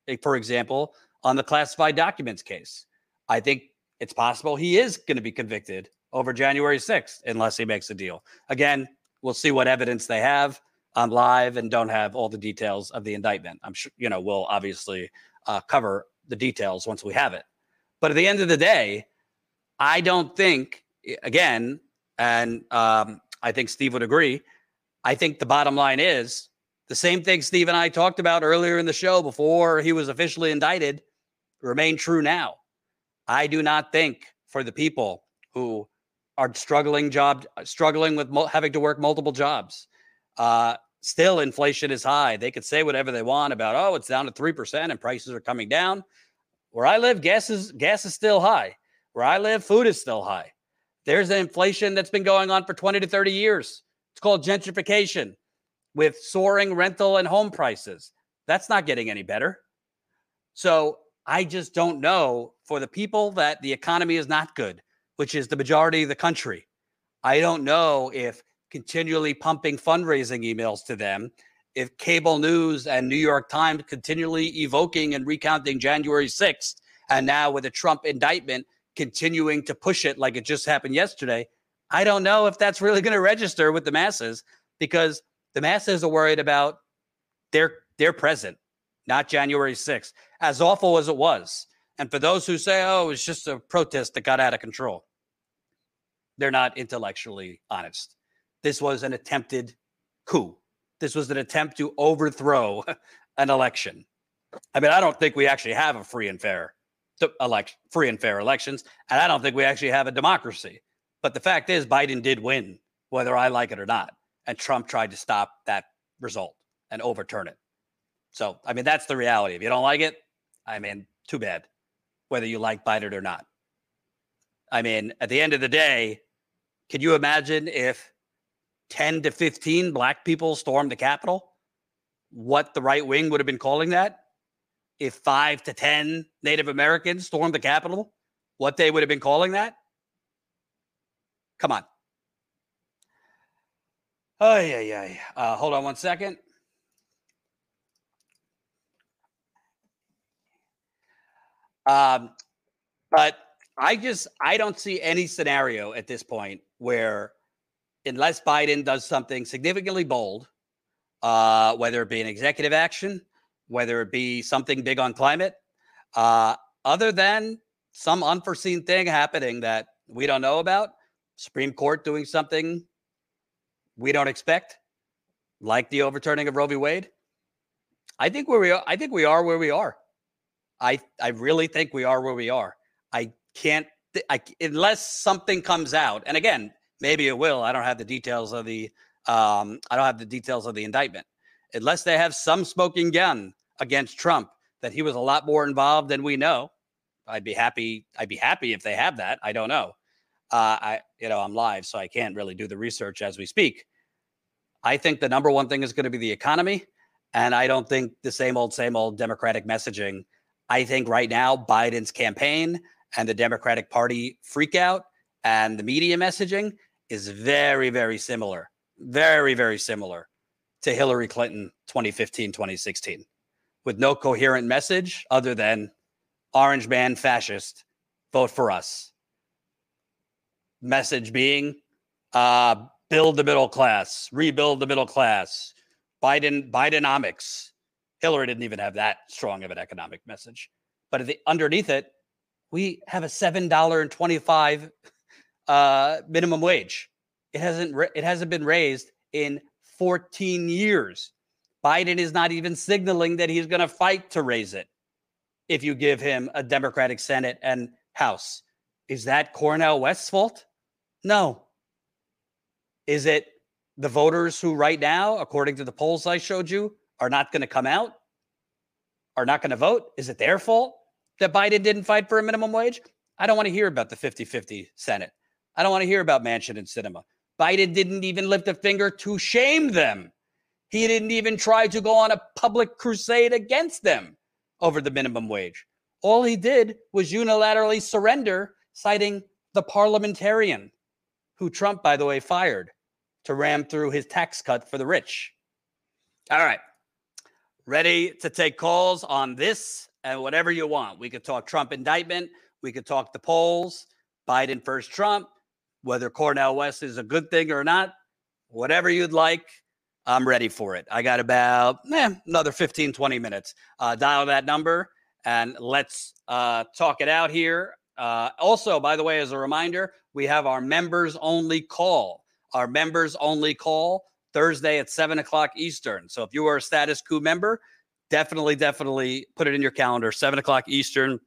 eh, for example, on the classified documents case. I think it's possible he is going to be convicted over January 6th, unless he makes a deal. Again, we'll see what evidence they have. I'm live and don't have all the details of the indictment. I'm sure, you know, we'll obviously uh, cover the details once we have it. But at the end of the day, I don't think, again, and um, I think Steve would agree. I think the bottom line is the same thing Steve and I talked about earlier in the show before he was officially indicted remain true now. I do not think for the people who are struggling job struggling with mo- having to work multiple jobs. Uh, still, inflation is high. They could say whatever they want about oh, it's down to three percent and prices are coming down. Where I live, gas is gas is still high. Where I live, food is still high. There's an inflation that's been going on for 20 to 30 years. It's called gentrification with soaring rental and home prices. That's not getting any better. So I just don't know for the people that the economy is not good, which is the majority of the country. I don't know if continually pumping fundraising emails to them, if cable news and New York Times continually evoking and recounting January 6th, and now with a Trump indictment continuing to push it like it just happened yesterday, I don't know if that's really going to register with the masses because the masses are worried about their their present, not January 6th, as awful as it was. And for those who say, oh, it was just a protest that got out of control, they're not intellectually honest. This was an attempted coup. This was an attempt to overthrow an election. I mean, I don't think we actually have a free and fair elect free and fair elections. And I don't think we actually have a democracy. But the fact is, Biden did win, whether I like it or not. And Trump tried to stop that result and overturn it. So, I mean, that's the reality. If you don't like it, I mean, too bad, whether you like Biden or not. I mean, at the end of the day, can you imagine if 10 to 15 black people stormed the Capitol? What the right wing would have been calling that? if five to 10 Native Americans stormed the Capitol, what they would have been calling that? Come on. Oh, yeah, yeah. Uh, hold on one second. Um, but I just I don't see any scenario at this point where, unless Biden does something significantly bold, uh, whether it be an executive action, whether it be something big on climate, uh, other than some unforeseen thing happening that we don't know about, Supreme Court doing something we don't expect, like the overturning of Roe v. Wade. I think where we are, I think we are where we are. I I really think we are where we are. I can't I unless something comes out, and again, maybe it will. I don't have the details of the um, I don't have the details of the indictment. Unless they have some smoking gun against Trump that he was a lot more involved than we know. I'd be happy. I'd be happy if they have that. I don't know. Uh, I, you know, I'm live, so I can't really do the research as we speak. I think the number one thing is going to be the economy. And I don't think the same old, same old Democratic messaging. I think right now, Biden's campaign and the Democratic Party freakout and the media messaging is very, very similar. Very, very similar to Hillary Clinton 2015, 2016, with no coherent message other than orange man fascist, vote for us. Message being uh, build the middle class, rebuild the middle class, Biden, Bidenomics. Hillary didn't even have that strong of an economic message. But the, underneath it, we have a $7.25 uh, minimum wage. It hasn't it hasn't been raised in 14 years. Biden is not even signaling that he's going to fight to raise it if you give him a Democratic Senate and House. Is that Cornel West's fault? No. Is it the voters who, right now, according to the polls I showed you, are not going to come out, are not going to vote? Is it their fault that Biden didn't fight for a minimum wage? I don't want to hear about the 50 50 Senate. I don't want to hear about Manchin and Sinema. Biden didn't even lift a finger to shame them. He didn't even try to go on a public crusade against them over the minimum wage. All he did was unilaterally surrender, citing the parliamentarian, who Trump, by the way, fired to ram through his tax cut for the rich. All right. Ready to take calls on this and whatever you want. We could talk Trump indictment. We could talk the polls, Biden first Trump, whether Cornel West is a good thing or not, whatever you'd like. I'm ready for it. I got about eh, another 15, 20 minutes. Uh, dial that number and let's uh, talk it out here. Uh, also, by the way, as a reminder, we have our members only call. Our members only call Thursday at seven o'clock Eastern. So if you are a Status Coup member, definitely, definitely put it in your calendar. Seven o'clock Eastern,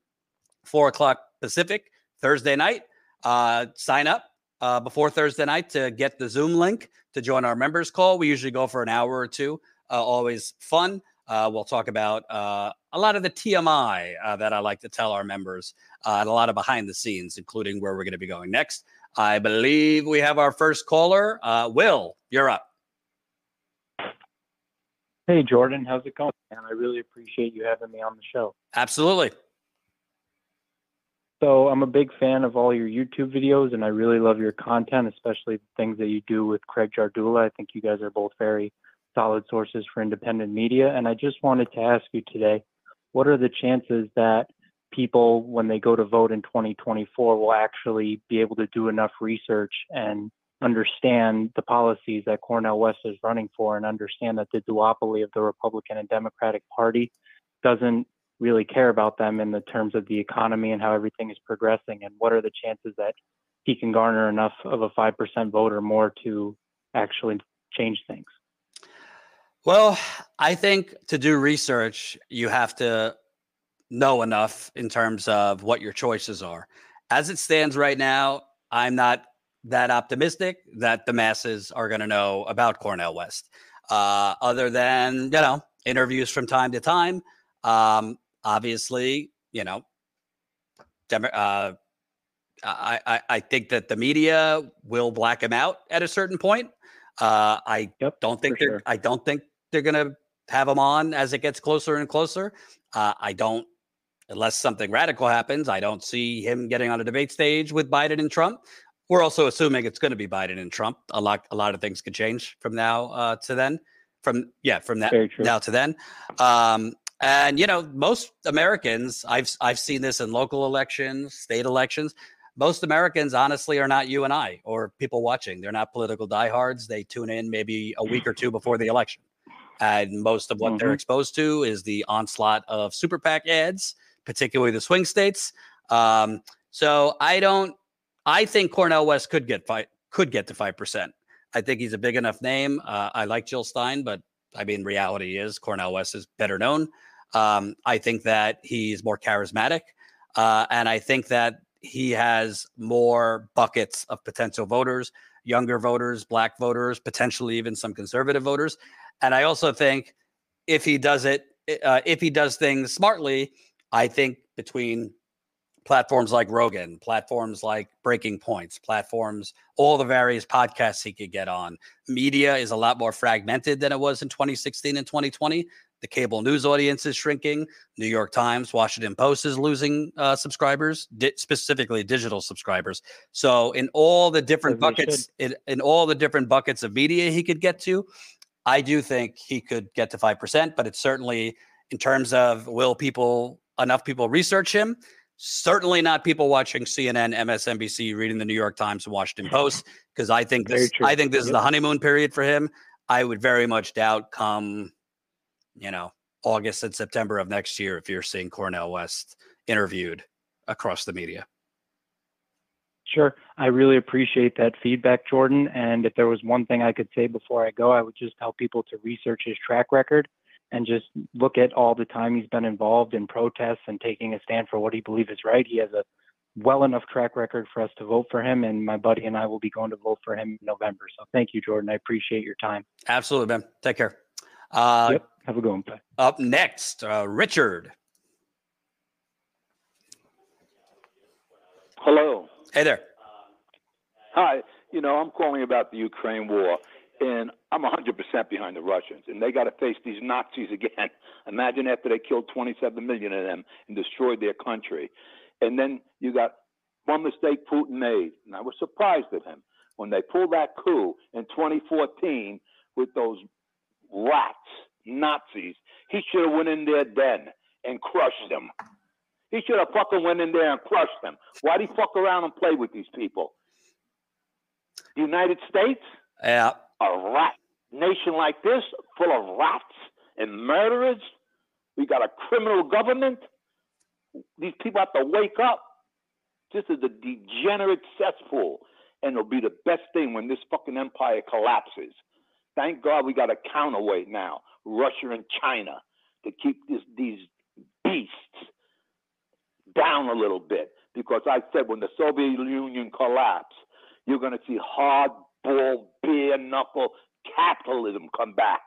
four o'clock Pacific, Thursday night. Uh, sign up uh, before Thursday night to get the Zoom link to join our members call. We usually go for an hour or two. Uh, always fun. Uh, we'll talk about uh, a lot of the TMI uh, that I like to tell our members uh, and a lot of behind the scenes, including where we're going to be going next. I believe we have our first caller. Will, you're up. Hey, Jordan, how's it going? And I really appreciate you having me on the show. Absolutely. So I'm a big fan of all your YouTube videos, and I really love your content, especially the things that you do with Craig Jardula. I think you guys are both very solid sources for independent media. And I just wanted to ask you today, what are the chances that people, when they go to vote in 2024, will actually be able to do enough research and understand the policies that Cornel West is running for and understand that the duopoly of the Republican and Democratic Party doesn't really care about them in the terms of the economy and how everything is progressing and what are the chances that he can garner enough of a 5% vote or more to actually change things? Well i think to do research you have to know enough in terms of what your choices are. As it stands right now i'm not that optimistic that the masses are going to know about Cornel West. Uh, other than you know interviews from time to time um, obviously, you know, uh, I, I, I think that the media will black him out at a certain point. Uh, I yep, don't think they're sure. I don't think they're gonna have him on as it gets closer and closer. Uh, I don't, unless something radical happens. I don't see him getting on a debate stage with Biden and Trump. We're also assuming it's going to be Biden and Trump. A lot, a lot of things could change from now uh, to then. From yeah, from that now to then. Um, and you know, most Americans, I've I've seen this in local elections, state elections. Most Americans, honestly, are not you and I or people watching. They're not political diehards. They tune in maybe a week or two before the election, and most of what mm-hmm. they're exposed to is the onslaught of super PAC ads, particularly the swing states. Um, so I don't. I think Cornel West could get five, could get to five percent. I think he's a big enough name. Uh, I like Jill Stein, but I mean, reality is Cornel West is better known. Um, I think that he's more charismatic. Uh, and I think that he has more buckets of potential voters, younger voters, black voters, potentially even some conservative voters. And I also think if he does it, uh, if he does things smartly, I think between platforms like Rogan, platforms like Breaking Points, platforms, all the various podcasts he could get on. Media is a lot more fragmented than it was in 2016 and 2020. The cable news audience is shrinking. New York Times, Washington Post is losing uh, subscribers, di- specifically digital subscribers. So, in all the different buckets, in, in all the different buckets of media he could get to, I do think he could get to five percent. But it's certainly in terms of will people enough people research him? Certainly not people watching CNN, MSNBC, reading the New York Times and Washington Post, because I think this. I think this is the honeymoon period for him. I would very much doubt come, you know, August and September of next year if you're seeing Cornel West interviewed across the media. Sure. I really appreciate that feedback, Jordan. And if there was one thing I could say before I go, I would just tell people to research his track record and just look at all the time he's been involved in protests and taking a stand for what he believes is right. He has a well enough track record for us to vote for him, and my buddy and I will be going to vote for him in November. So thank you, Jordan. I appreciate your time. Absolutely, man. Take care. Uh, yep. Have a good one. Up next, uh, Richard. Hello. Hey there. Hi. You know, I'm calling about the Ukraine war, and I'm 100% behind the Russians, and they got to face these Nazis again. Imagine after they killed 27 million of them and destroyed their country. And then you got one mistake Putin made, and I was surprised at him when they pulled that coup in 2014 with those rats, Nazis. He should have went in there then and crushed them. He should have fucking went in there and crushed them. Why'd he fuck around and play with these people? The United States, Yeah. a rat nation like this, full of rats and murderers. We got a criminal government. These people have to wake up. This is a degenerate cesspool, and it'll be the best thing when this fucking empire collapses. Thank God we got a counterweight now, Russia and China, to keep this, these beasts down a little bit. Because I said when the Soviet Union collapsed, you're going to see hardball, bare knuckle capitalism come back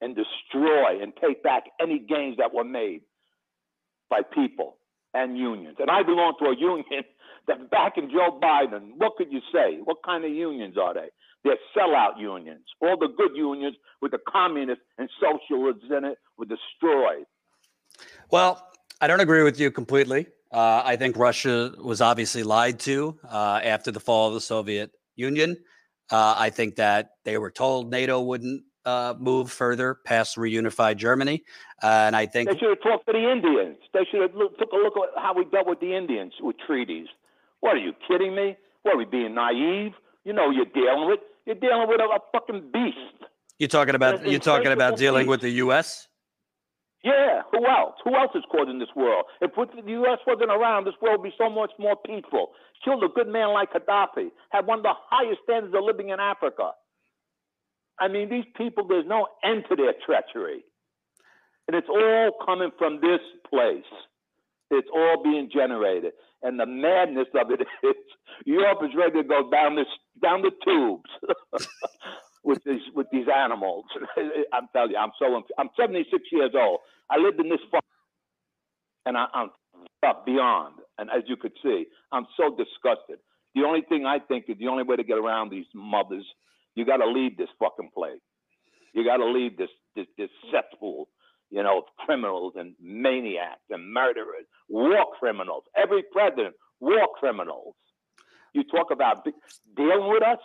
and destroy and take back any gains that were made by people and unions. And I belong to a union that's backing Joe Biden. What could you say? What kind of unions are they? They're sellout unions. All the good unions with the communists and socialists in it were destroyed. Well, I don't agree with you completely. Uh, I think Russia was obviously lied to uh, after the fall of the Soviet Union. Uh, I think that they were told NATO wouldn't uh, move further past reunified Germany, and I think They should have talked to the Indians. They should have look, took a look at how we dealt with the Indians with treaties. What are you kidding me? What are we being naive? You know you're dealing with you're dealing with a, a fucking beast. you're talking about you're talking about dealing beast. with the U.S. Yeah, who else? Who else is causing this world? If the U.S. wasn't around, this world would be so much more peaceful. Killed a good man like Gaddafi. Had one of the highest standards of living in Africa. I mean, these people, there's no end to their treachery. And it's all coming from this place. It's all being generated. And the madness of it is Europe is ready to go down this down the tubes with these with these animals. I'm telling you, I'm so I'm 76 years old. I lived in this fuck, and I, I'm up beyond. And as you could see, I'm so disgusted. The only thing I think is the only way to get around these mothers, you got to leave this fucking place. You got to leave this this this cesspool, you know, criminals and maniacs and murderers, war criminals. Every president, war criminals. You talk about dealing with us.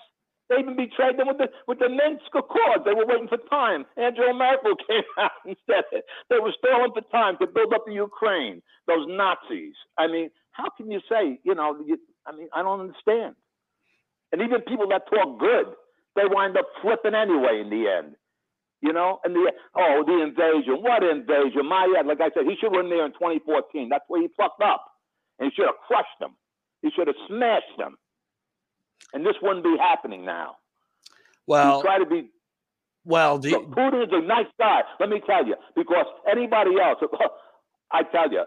They even betrayed them with the with the Minsk Accords. They were waiting for time. Angela Merkel came out and said it. They were stalling for time to build up the Ukraine. Those Nazis. I mean, how can you say? You know, you, I mean, I don't understand. And even people that talk good, they wind up flipping anyway in the end. You know, and the oh, the invasion. What invasion? My yeah, like I said, he should have won there in 2014. That's where he fucked up, and he should have crushed them. He should have smashed them. And this wouldn't be happening now. Well, you try to be. well, do you, Look, Putin is a nice guy. Let me tell you, because anybody else, I tell you,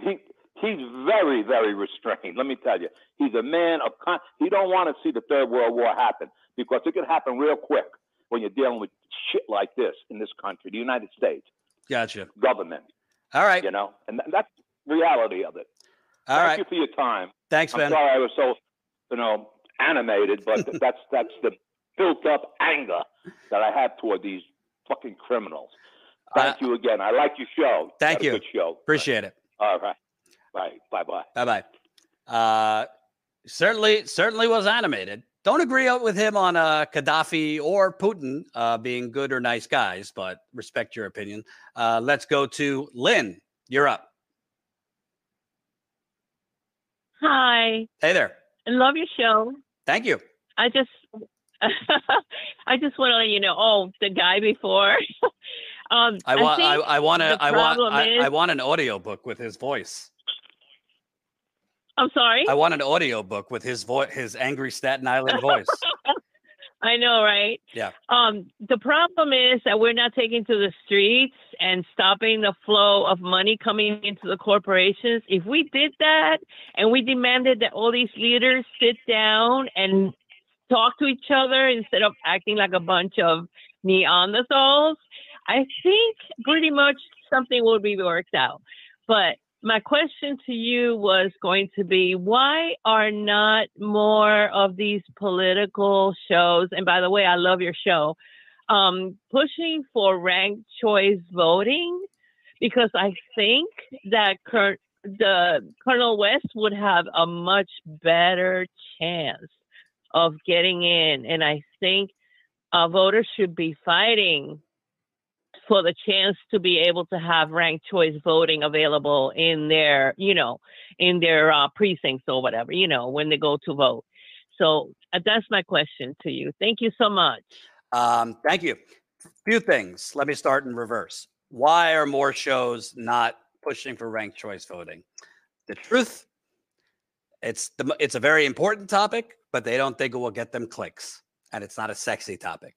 he he's very very restrained. Let me tell you, he's a man of con. He don't want to see the third world war happen because it could happen real quick when you're dealing with shit like this in this country, the United States gotcha. government. All right. You know, and th- that's reality of it. All Thank right. you for your time. Thanks, I'm man. sorry I was so, you know, animated, but that's that's the built up anger that I have toward these fucking criminals. Thank Uh, you again. I like your show. Thank you. Good show. Appreciate it. All right. Bye. Bye. Bye. Bye bye. Uh, certainly, certainly was animated. Don't agree with him on uh, Gaddafi or Putin uh, being good or nice guys, but respect your opinion. Uh, let's go to Lynn. You're up. Hi, Hey there. I love your show. Thank you. I just, I just want to let you know. Oh, the guy before. um, I want. I, I want to. I want. I, I is- want an audio book with his voice. I'm sorry. I want an audio book with his voice, his angry Staten Island voice. I know, right? Yeah. Um, the problem is that we're not taking to the streets and stopping the flow of money coming into the corporations. If we did that and we demanded that all these leaders sit down and talk to each other instead of acting like a bunch of Neanderthals, I think pretty much something will be worked out. But my question to you was going to be why are not more of these political shows and by the way i love your show um, pushing for ranked choice voting? Because i think that Cur- the colonel west would have a much better chance of getting in and i think uh, voters should be fighting for the chance to be able to have ranked choice voting available in their, you know, in their uh, precincts or whatever, you know, when they go to vote. So uh, that's my question to you. Thank you so much. Um, thank you. Few things. Let me start in reverse. Why are more shows not pushing for ranked choice voting? The truth, it's the it's a very important topic, but they don't think it will get them clicks, and it's not a sexy topic.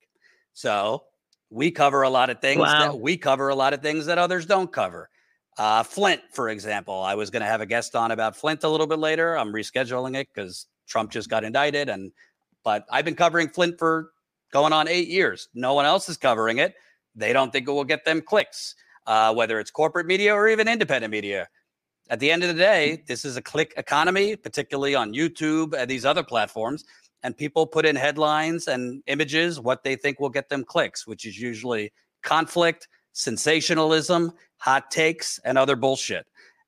So we cover a lot of things Wow. that we cover a lot of things that others don't cover. Uh, Flint, for example, I was going to have a guest on about Flint a little bit later. I'm rescheduling it because Trump just got indicted, and but I've been covering Flint for going on eight years. No one else is covering it. They don't think it will get them clicks, uh, whether it's corporate media or even independent media. At the end of the day, this is a click economy, particularly on YouTube and these other platforms. And people put in headlines and images what they think will get them clicks, which is usually conflict, sensationalism, hot takes, and other bullshit.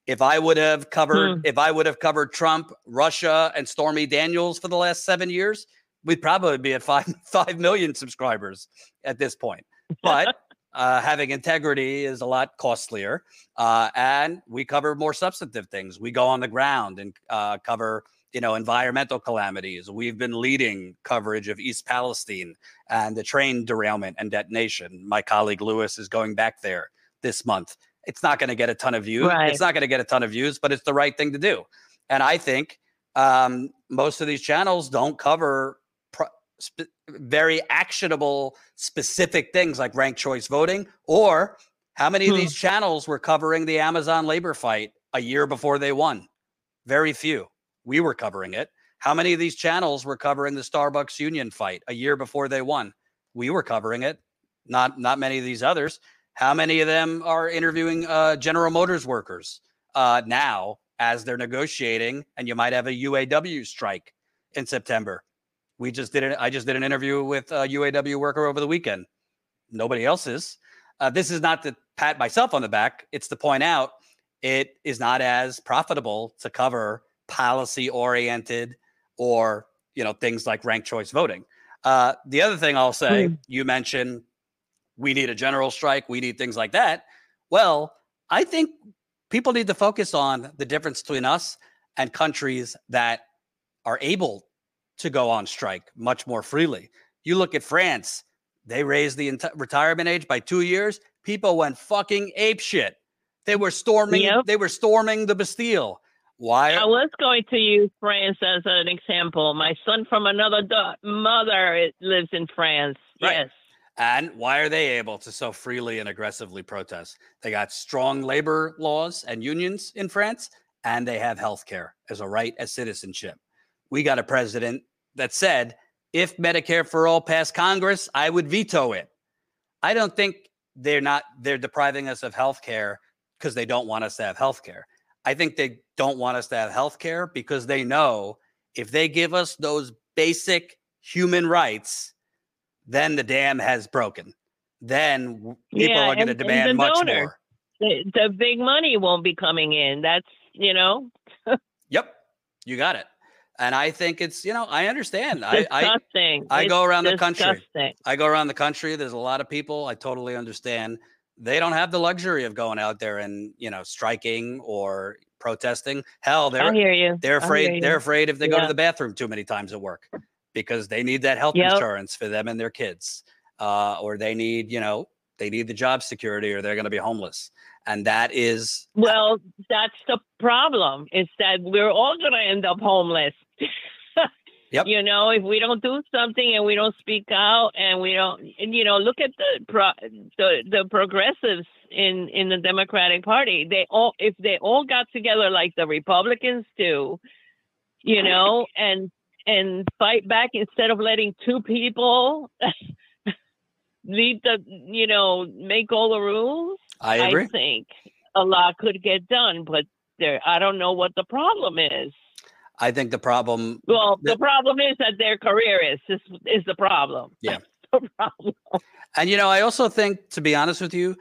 If I would have covered, if I would have covered Trump, Russia, and Stormy Daniels for the last seven years, we'd probably be at five five million subscribers at this point. But uh, having integrity is a lot costlier, uh, and we cover more substantive things. We go on the ground and uh, cover, you know, environmental calamities. We've been leading coverage of East Palestine and the train derailment and detonation. My colleague Lewis is going back there this month. It's not going to get a ton of views. Right. It's not going to get a ton of views, but it's the right thing to do. And I think um, most of these channels don't cover pro- sp- very actionable, specific things like ranked choice voting, or how many of Hmm. these channels were covering the Amazon labor fight a year before they won? Very few. We were covering it. How many of these channels were covering the Starbucks union fight a year before they won? We were covering it. Not not many of these others. How many of them are interviewing uh, General Motors workers uh, now as they're negotiating? And you might have a UAW strike in September. We just did it. I just did an interview with a UAW worker over the weekend. Nobody else is. Uh, this is not to pat myself on the back. It's to point out it is not as profitable to cover policy oriented or you know things like ranked choice voting. Uh, the other thing I'll say, you mentioned we need a general strike, we need things like that. Well, I think people need to focus on the difference between us and countries that are able to go on strike much more freely. You look at France, they raised the enti- retirement age by two years. People went fucking ape shit. They were storming. Yep. They were storming the Bastille. Why? I was going to use France as an example. My son from another do- mother lives in France. Right. Yes. And why are they able to so freely and aggressively protest? They got strong labor laws and unions in France, and they have health care as a right as citizenship. We got a president that said, if Medicare for all passed Congress, I would veto it. I don't think they're not they're depriving us of health care because they don't want us to have health care. I think they don't want us to have health care because they know if they give us those basic human rights, then the dam has broken. Then people Yeah, are going to and- and the demand much donor. more. The, the big money won't be coming in. That's you know Yep, you got it. And I think it's you know I understand. I, I disgusting. I go around the country. I go around the country. There's a lot of people. I totally understand. They don't have the luxury of going out there and you know striking or protesting. Hell, they're hear you. they're afraid. They're afraid if they go to the bathroom too many times at work because they need that health Yep. insurance for them and their kids, uh, or they need you know they need the job security or they're going to be homeless. And that is Well, that's the problem. Is that we're all going to end up homeless. Yep. You know, if we don't do something and we don't speak out and we don't, and, you know, look at the pro, the the progressives in in the Democratic Party. They all, if they all got together like the Republicans do, you know, and and fight back instead of letting two people lead the, you know, make all the rules. I agree. think a lot could get done, but there, I don't know what the problem is. I think the problem. Well, The- problem is that their career is is, is the problem. Yeah. The problem. And you know, I also think, to be honest with you,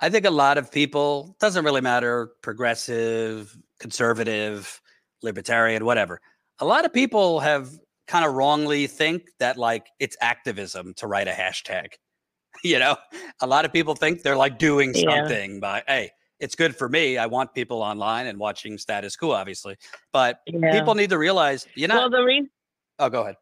I think a lot of people doesn't really matter progressive, conservative, libertarian, whatever. A lot of people have kind of wrongly think that like it's activism to write a hashtag. You know, a lot of people think they're like doing Yeah. something by hey, it's good for me. I want people online and watching Status Coup, obviously. But Yeah. people need to realize you're not. well, the reason. oh, go ahead.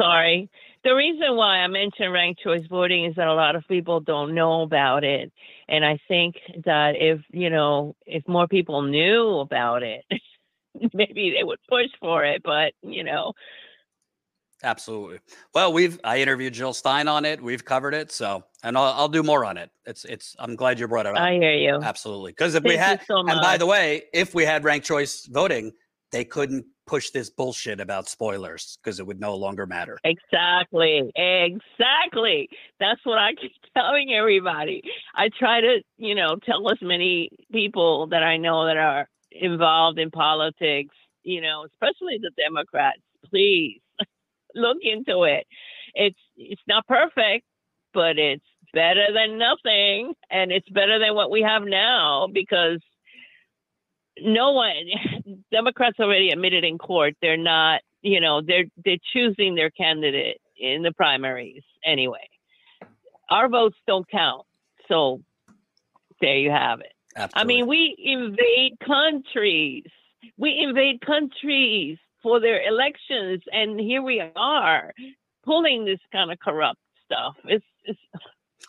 Sorry. The reason why I mentioned ranked choice voting is that a lot of people don't know about it. And I think that if, you know, if more people knew about it, maybe they would push for it. But, you know, Absolutely. Well, we've I interviewed Jill Stein on it. We've covered it, so and I'll, I'll do more on it. It's it's. I'm glad you brought it up. I hear you. Absolutely, because if Thank we had, so and by the way, if we had ranked choice voting, they couldn't push this bullshit about spoilers because it would no longer matter. Exactly. Exactly. That's what I keep telling everybody. I try to, you know, tell as many people that I know that are involved in politics, you know, especially the Democrats, please look into it. It's it's not perfect, but it's better than nothing and it's better than what we have now because no one Democrats already admitted in court they're not, you know, they're they're choosing their candidate in the primaries anyway. Our votes don't count. So there you have it. Absolutely. I mean, we invade countries. We invade countries for their elections and here we are pulling this kind of corrupt stuff. It's it's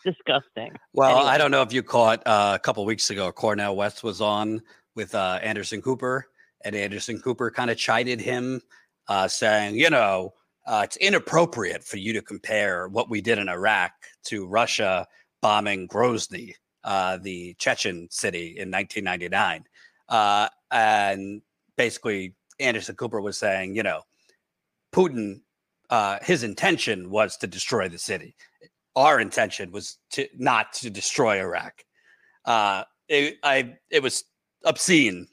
disgusting. Well, Anyway. I don't know if you caught uh, a couple weeks ago, Cornel West was on with uh, Anderson Cooper, and Anderson Cooper kind of chided him, uh, saying, you know, uh, it's inappropriate for you to compare what we did in Iraq to Russia bombing Grozny, uh, the Chechen city in 1999. Uh, and basically, Anderson Cooper was saying, you know, Putin, uh, his intention was to destroy the city our intention was to not to destroy Iraq. Uh, it, I it was obscene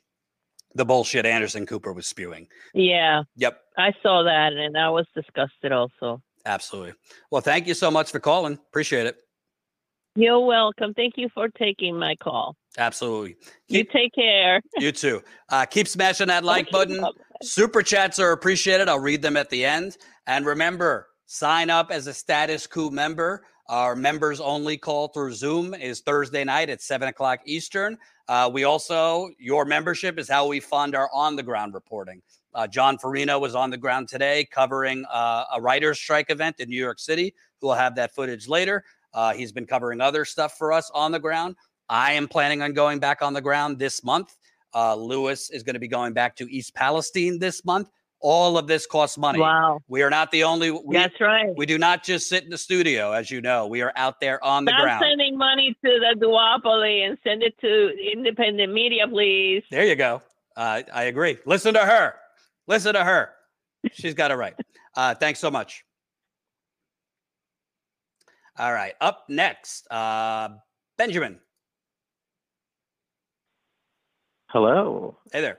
the bullshit Anderson Cooper was spewing. Yeah, Yep, I saw that and I was disgusted also. absolutely. Well, thank you so much for calling. Appreciate it. You're welcome. Thank you for taking my call. Absolutely. You take care. you too. Uh, keep smashing that like button. Super chats are appreciated. I'll read them at the end. And remember, sign up as a Status Coup member. Our members only call through Zoom is Thursday night at seven o'clock Eastern. Uh, we also, your membership is how we fund our on the ground reporting. Uh, Jon Farina was on the ground today covering uh, a writer's strike event in New York City. We'll have that footage later. Uh, he's been covering other stuff for us on the ground. I am planning on going back on the ground this month. Uh, Lewis is going to be going back to East Palestine this month. All of this costs money. Wow. We are not the only. We, That's right. we do not just sit in the studio, as you know. We are out there on the Stop ground. sending money to the duopoly and send it to independent media, please. There you go. Uh, I agree. Listen to her. Listen to her. She's got it right. Uh, thanks so much. All right. Up next, uh, Benjamin. Hello. Hey there.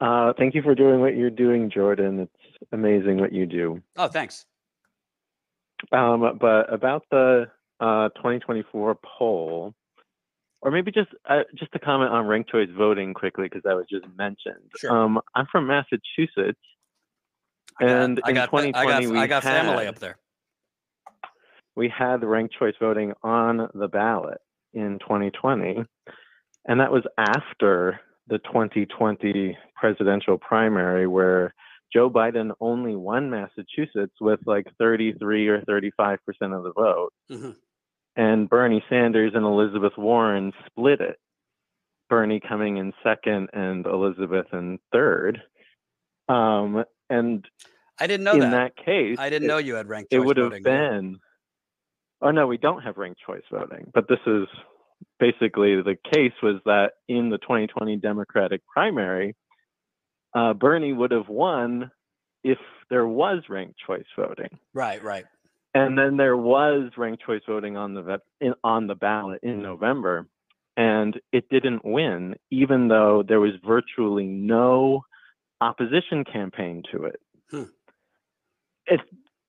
Uh, thank you for doing what you're doing, Jordan. It's amazing what you do. Oh, thanks. Um, but about the uh, 2024 poll, or maybe just uh, just to comment on ranked choice voting quickly because that was just mentioned. Sure. Um, I'm from Massachusetts, I got- and I in got, 2020 I got, we I got family had- up there. we had the ranked choice voting on the ballot in 2020, and that was after the 2020 presidential primary, where Joe Biden only won Massachusetts with like 33 or 35 percent of the vote, Mhm. and Bernie Sanders and Elizabeth Warren split it. Bernie coming in second and Elizabeth in third. Um, and I didn't know that in that. that, case, I didn't it- know you had ranked choice. it would have been oh no we don't have ranked choice voting but this is basically the case was that in the 2020 democratic primary uh, bernie would have won if there was ranked choice voting Right, right. and then there was ranked choice voting on the in, on the ballot in november and it didn't win even though there was virtually no opposition campaign to it Hmm. it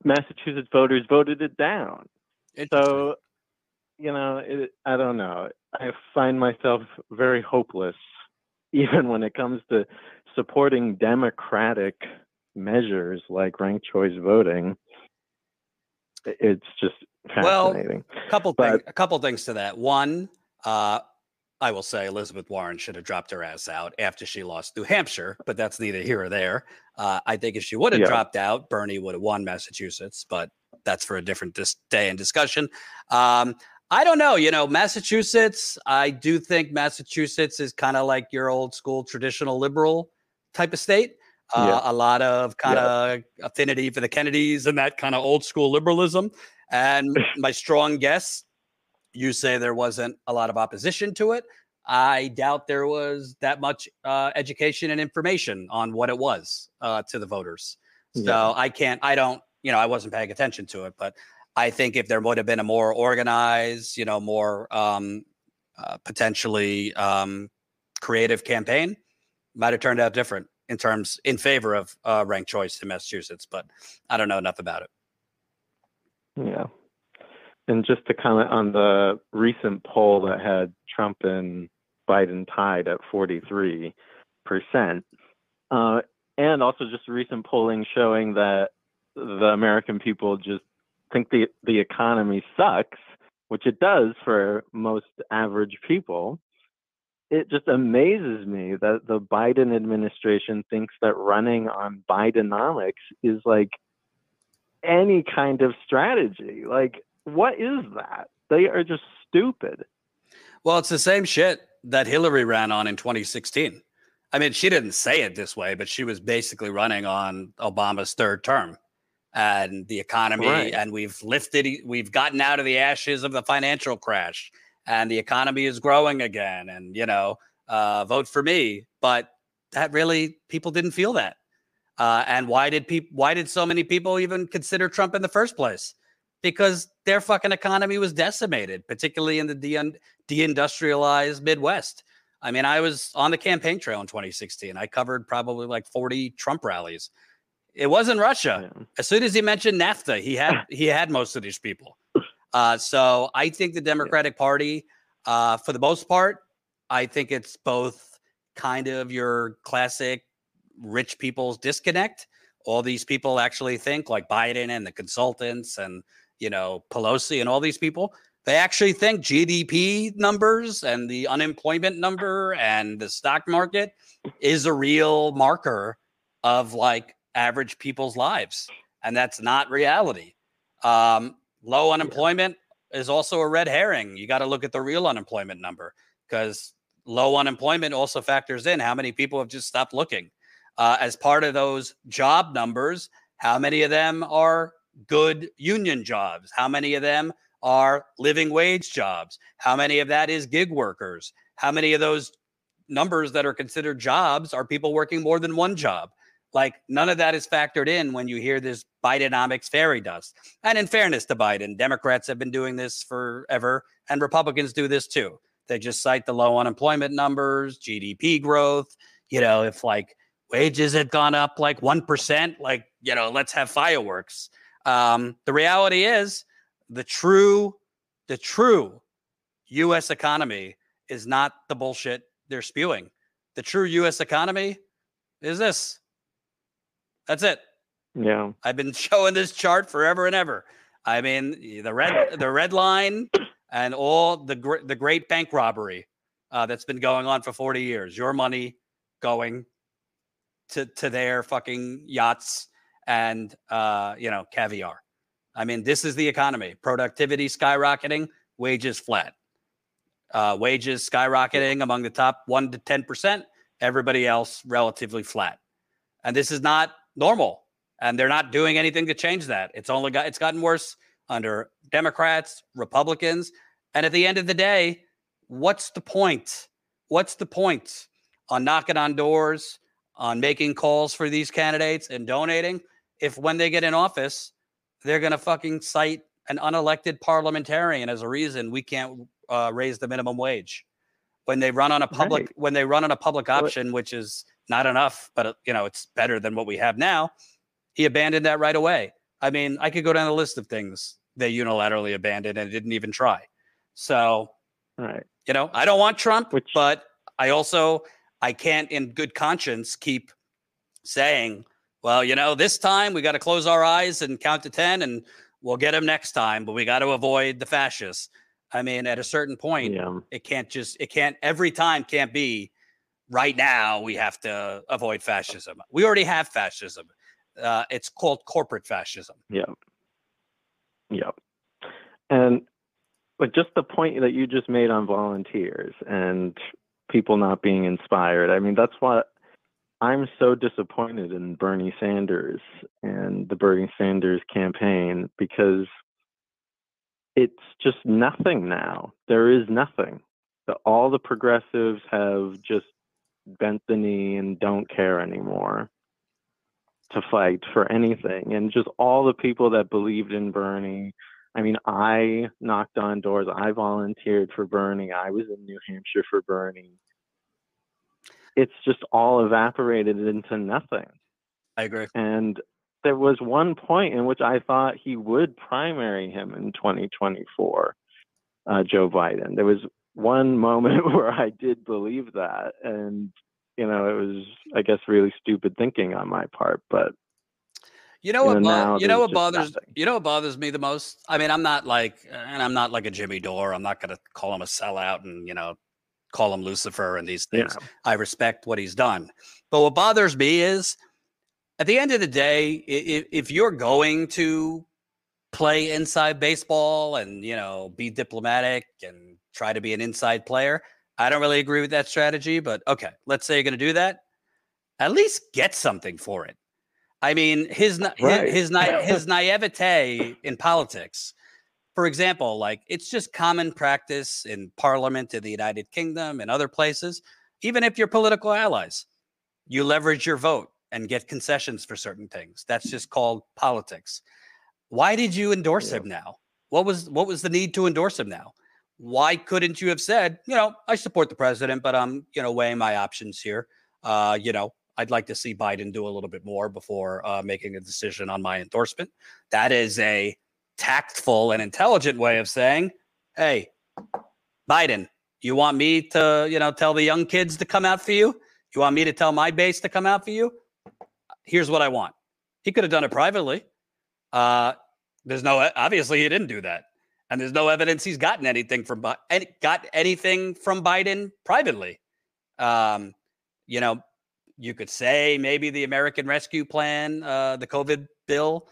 massachusetts voters voted it down so, you know, it, I don't know. I find myself very hopeless, even when it comes to supporting democratic measures like ranked choice voting. It's just Well, fascinating. couple But- thing, a couple things to that. One, uh, I will say Elizabeth Warren should have dropped her ass out after she lost New Hampshire, but that's neither here or there. Uh, I think if she would have Yeah. dropped out, Bernie would have won Massachusetts, but that's for a different dis- day and discussion. Um, I don't know. You know, Massachusetts, I do think Massachusetts is kind of like your old school traditional liberal type of state. Uh, A lot of kind of affinity for the Kennedys and that kind of old school liberalism. And my strong guess, you say there wasn't a lot of opposition to it. I doubt there was that much uh, education and information on what it was uh, to the voters. So Yeah. I can't, I don't, you know, I wasn't paying attention to it, but I think if there would have been a more organized, you know, more um, uh, potentially um, creative campaign, might have turned out different in terms in favor of uh, ranked choice in Massachusetts. But I don't know enough about it. Yeah. And just to comment on the recent poll that had Trump and Biden tied at 43%, uh, and also just recent polling showing that the American people just think the, the economy sucks, which it does for most average people. It just amazes me that the Biden administration thinks that running on Bidenomics is like any kind of strategy. Like, what is that? They are just stupid. Well, it's the same shit that Hillary ran on in 2016. I mean, she didn't say it this way, but she was basically running on Obama's third term and the economy. Right. And we've lifted, we've gotten out of the ashes of the financial crash and the economy is growing again. And, you know, uh, vote for me. But that really, people didn't feel that. Uh, and why did people, why did so many people even consider Trump in the first place? Because their fucking economy was decimated, particularly in the de- deindustrialized Midwest. I mean, I was on the campaign trail in 2016. I covered probably like 40 Trump rallies. It wasn't Russia. Yeah. As soon as he mentioned NAFTA, he had he had most of these people. Uh, so I think the Democratic Party, uh, for the most part, I think it's both kind of your classic rich people's disconnect. All these people actually think like Biden and the consultants and you know Pelosi and all these people. They actually think GDP numbers and the unemployment number and the stock market is a real marker of like average people's lives, and that's not reality. Um, low unemployment is also a red herring. You got to look at the real unemployment number because low unemployment also factors in how many people have just stopped looking. Uh, as part of those job numbers, how many of them are good union jobs? How many of them are living wage jobs? How many of that is gig workers? How many of those numbers that are considered jobs are people working more than one job? Like none of that is factored in when you hear this Bidenomics fairy dust. And in fairness to Biden, Democrats have been doing this forever and Republicans do this too. They just cite the low unemployment numbers, GDP growth. You know, if like wages had gone up like 1%, like, you know, let's have fireworks. Um, the reality is the true, the true US economy is not the bullshit they're spewing. The true US economy is this. That's it. Yeah. I've been showing this chart forever and ever. I mean, the red the red line and all the gr- the great bank robbery uh, that's been going on for 40 years. Your money going to to their fucking yachts and uh, you know, caviar. I mean, this is the economy. Productivity skyrocketing, wages flat. Uh, wages skyrocketing among the top 1 to 10%, everybody else relatively flat. And this is not normal and they're not doing anything to change that. It's only got it's gotten worse under Democrats, Republicans, and at the end of the day, what's the point? What's the point on knocking on doors, on making calls for these candidates and donating if when they get in office, they're going to fucking cite an unelected parliamentarian as a reason we can't uh, raise the minimum wage when they run on a public Right. when they run on a public option which is not enough but uh, you know it's better than what we have now he abandoned that right away i mean i could go down the list of things they unilaterally abandoned and didn't even try so Right. you know i don't want trump Which- but i also i can't in good conscience keep saying well you know this time we got to close our eyes and count to 10 and we'll get him next time but we got to avoid the fascists i mean at a certain point Yeah. it can't just it can't every time can't be right now we have to avoid fascism we already have fascism uh, it's called corporate fascism Yeah. Yeah. And but just the point that you just made on volunteers and people not being inspired. I mean, that's what I'm so disappointed in Bernie Sanders and the Bernie Sanders campaign because it's just nothing now. There is nothing. The, all the progressives have just bent the knee and don't care anymore to fight for anything. And just all the people that believed in Bernie. I mean, I knocked on doors. I volunteered for Bernie. I was in New Hampshire for Bernie. It's just all evaporated into nothing. i agree And there was one point in which I thought he would primary him in 2024, uh, Joe Biden. There was one moment where I did believe that. And, you know, it was, I guess, really stupid thinking on my part. But You know what? bo- you know what bothers nothing. you know what bothers me the most. I mean, I'm not like, and I'm not like a Jimmy Dore. I'm not going to call him a sellout and you know call him Lucifer and these yeah, things. I respect what he's done. But what bothers me is, at the end of the day, if, if you're going to play inside baseball and you know be diplomatic and try to be an inside player, I don't really agree with that strategy. But okay, let's say you're going to do that. At least get something for it. I mean, his Right. his his, na- his naivete in politics. For example, like it's just common practice in Parliament in the United Kingdom and other places. Even if you're political allies, you leverage your vote and get concessions for certain things. That's just called politics. Why did you endorse Yeah. him now? What was what was the need to endorse him now? Why couldn't you have said, you know, I support the president, but I'm, you know, weighing my options here. Uh, you know, I'd like to see Biden do a little bit more before uh, making a decision on my endorsement. That is a tactful and intelligent way of saying, "Hey, Biden, you want me to, you know, tell the young kids to come out for you? You want me to tell my base to come out for you? Here's what I want." He could have done it privately. Uh, there's no obviously he didn't do that, and there's no evidence he's gotten anything from any, got anything from Biden privately. Um, you know, you could say maybe the American Rescue Plan, uh, the COVID bill,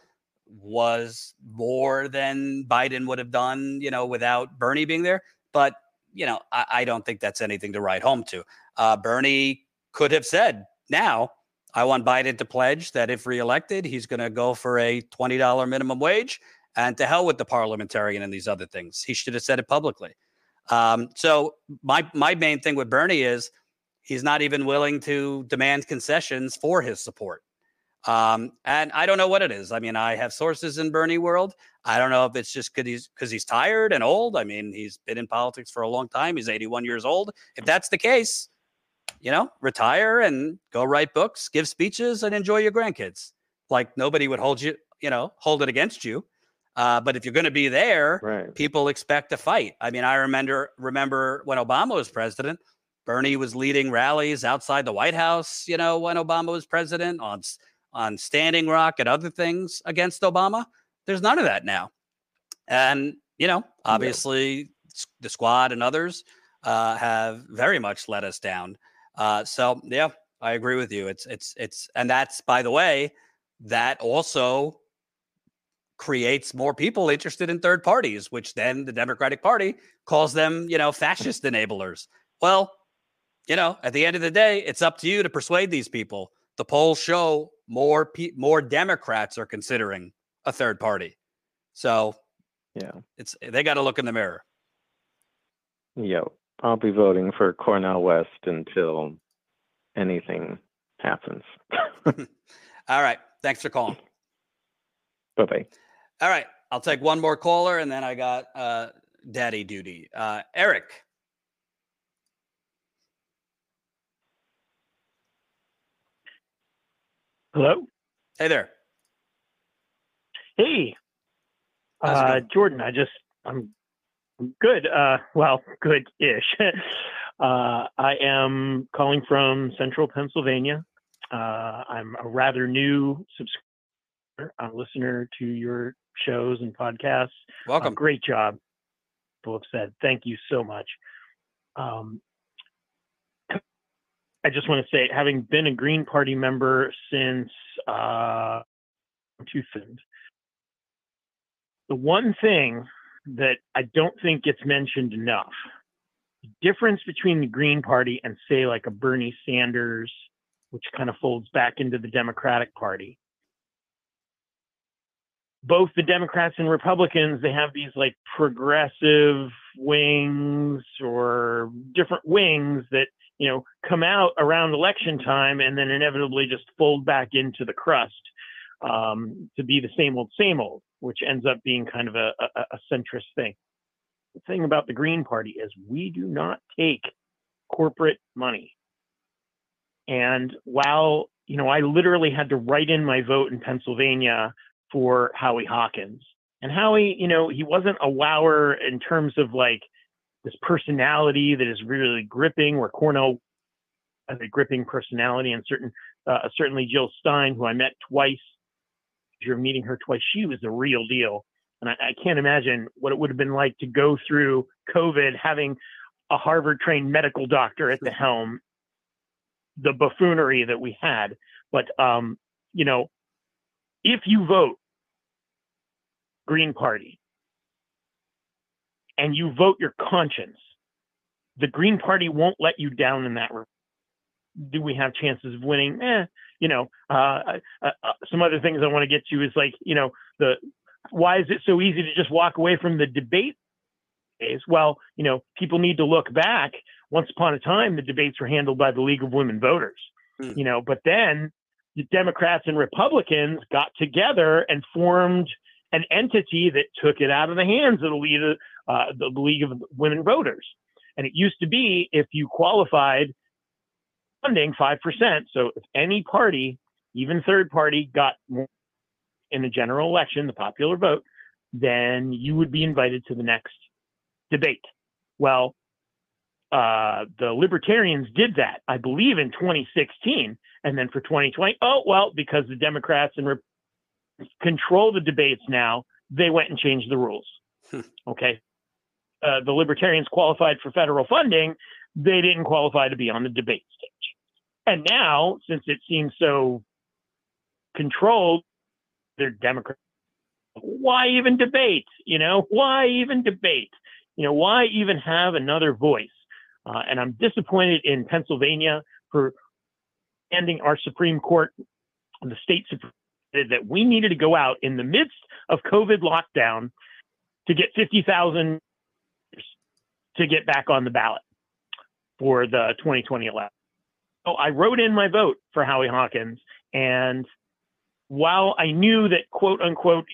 was more than Biden would have done, you know, without Bernie being there. But you know, I, I don't think that's anything to write home to. Uh, Bernie could have said, "Now, I want Biden to pledge that if reelected, he's going to go for a twenty dollar minimum wage, and to hell with the parliamentarian and these other things." He should have said it publicly. Um, so my my main thing with Bernie is he's not even willing to demand concessions for his support. Um, and I don't know what it is. I mean, I have sources in Bernie world. I don't know if it's just because he's because he's tired and old. I mean, he's been in politics for a long time. He's 81 years old. If that's the case, you know, retire and go write books, give speeches, and enjoy your grandkids. Like nobody would hold you, you know, hold it against you. Uh, but if you're going to be there, Right. people expect a fight. I mean, I remember remember when Obama was president, Bernie was leading rallies outside the White House. You know, when Obama was president on on Standing Rock and other things against Obama. There's none of that now, and you know, obviously, s- the squad and others uh, have very much let us down. Uh, so yeah, I agree with you. It's it's it's, and that's by the way, that also creates more people interested in third parties, which then the Democratic Party calls them, you know, fascist enablers. Well, you know, at the end of the day, it's up to you to persuade these people. The polls show more pe- more Democrats are considering a third party. So Yeah. it's they got to look in the mirror. Yo, I'll be voting for Cornel West until anything happens. All right. Thanks for calling. bye bye. All right. I'll take one more caller and then I got uh daddy duty. Uh Eric. Hello. Hey there. Hey, uh. Jordan. I just I'm I'm good. Uh, well, good-ish. uh, I am calling from Central Pennsylvania. Uh, I'm a rather new subscriber, a listener to your shows and podcasts. Uh, Welcome. great job. People have said thank you so much. Um, I just want to say, having been a Green Party member since uh, 2000, the one thing that I don't think gets mentioned enough the difference between the Green Party and, say, like a Bernie Sanders, which kind of folds back into the Democratic Party. Both the Democrats and Republicans, they have these like progressive wings or different wings that, you know, come out around election time and then inevitably just fold back into the crust um, to be the same old, same old, which ends up being kind of a, a, a centrist thing. The thing about the Green Party is we do not take corporate money. And while, you know, I literally had to write in my vote in Pennsylvania for Howie Hawkins. And Howie, you know, he wasn't a wower in terms of like this personality that is really gripping, where Cornel has a gripping personality, and certain, uh, certainly Jill Stein, who I met twice you're meeting her twice, she was the real deal. And I, I can't imagine what it would have been like to go through COVID having a Harvard trained medical doctor at the helm, the buffoonery that we had. But, um, you know, if you vote Green Party and you vote your conscience, the Green Party won't let you down in that. re- Do we have chances of winning? Eh, you know, uh, uh, uh, some other things I want to get to is like, you know, the why is it so easy to just walk away from the debate days? Well, you know, people need to look back. Once upon a time, the debates were handled by the League of Women Voters, Hmm. you know, but then the Democrats and Republicans got together and formed an entity that took it out of the hands of the League of, uh, the League of Women Voters. And it used to be if you qualified funding 5%. So if any party, even third party, got in the general election, the popular vote, then you would be invited to the next debate. Well, uh, the libertarians did that, I believe, in 2016. And then for 2020, oh, well, because the Democrats and control the debates now, they went and changed the rules. Hmm. okay. Uh, the libertarians qualified for federal funding, they didn't qualify to be on the debate stage. And now, since it seems so controlled, they're Democrats. Why even debate? You know, why even debate? You know, why even have another voice? Uh, and I'm disappointed in Pennsylvania for ending our Supreme Court, the state Supreme that we needed to go out in the midst of COVID lockdown to get 50,000 to get back on the ballot for the 2020 election. So I wrote in my vote for Howie Hawkins, and while I knew that quote unquote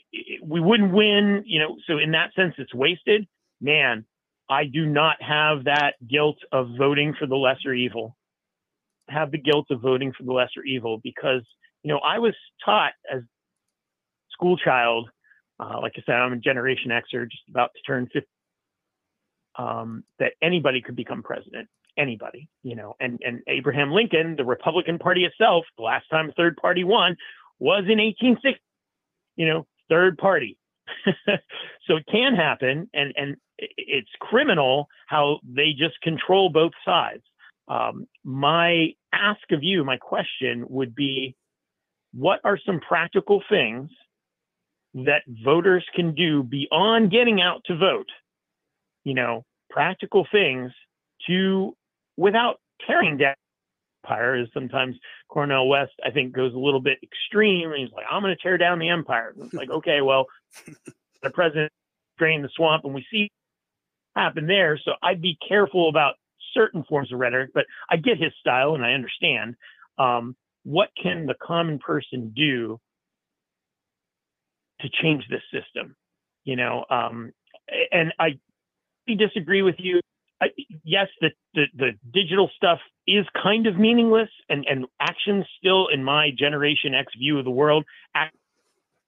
we wouldn't win, you know, so in that sense it's wasted. Man, I do not have that guilt of voting for the lesser evil. Have the guilt of voting for the lesser evil because you know I was taught as school child, uh, like I said, I'm a Generation Xer, just about to turn 50, um, that anybody could become president. Anybody, you know, and and Abraham Lincoln, the Republican Party itself, the last time a third party won was in 1860. You know, third party. so it can happen, and and it's criminal how they just control both sides. Um, my ask of you, my question would be, what are some practical things that voters can do beyond getting out to vote? You know, practical things to without tearing down empire is sometimes Cornel West, I think, goes a little bit extreme. And he's like, I'm going to tear down the empire. And it's like, okay, well, the president drained the swamp and we see happen there. So I'd be careful about certain forms of rhetoric, but I get his style and I understand. Um, what can the common person do to change this system? You know, um, and I disagree with you. I, yes, the, the, the digital stuff is kind of meaningless, and and actions still, in my Generation X view of the world, act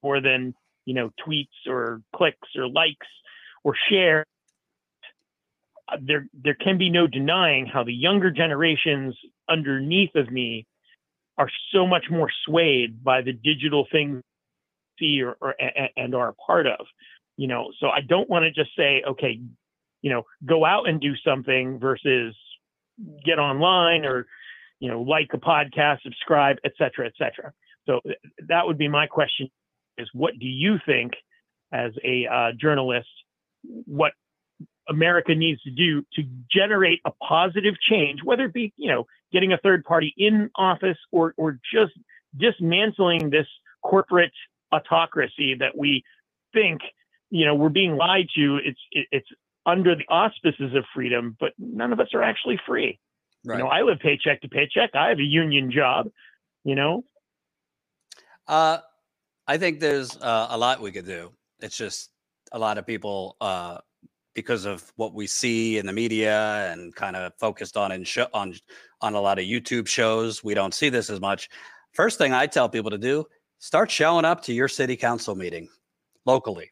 more than you know tweets or clicks or likes or share. There there can be no denying how the younger generations underneath of me are so much more swayed by the digital things see or, or and are a part of you know? So i don't want to just say okay you know go out and do something versus get online or you know like a podcast subscribe etc cetera et cetera. So that would be my question is what do you think as a uh, journalist what america needs to do to generate a positive change whether it be you know getting a third party in office or or just dismantling this corporate autocracy that we think you know we're being lied to it's it, it's under the auspices of freedom, but none of us are actually free. Right. You know, I live paycheck to paycheck. I have a union job. You know. Uh, I think there's uh, a lot we could do. It's just a lot of people, uh, because of what we see in the media and kind of focused on in show, on on a lot of YouTube shows, we don't see this as much. First thing I tell people to do: start showing up to your city council meeting locally.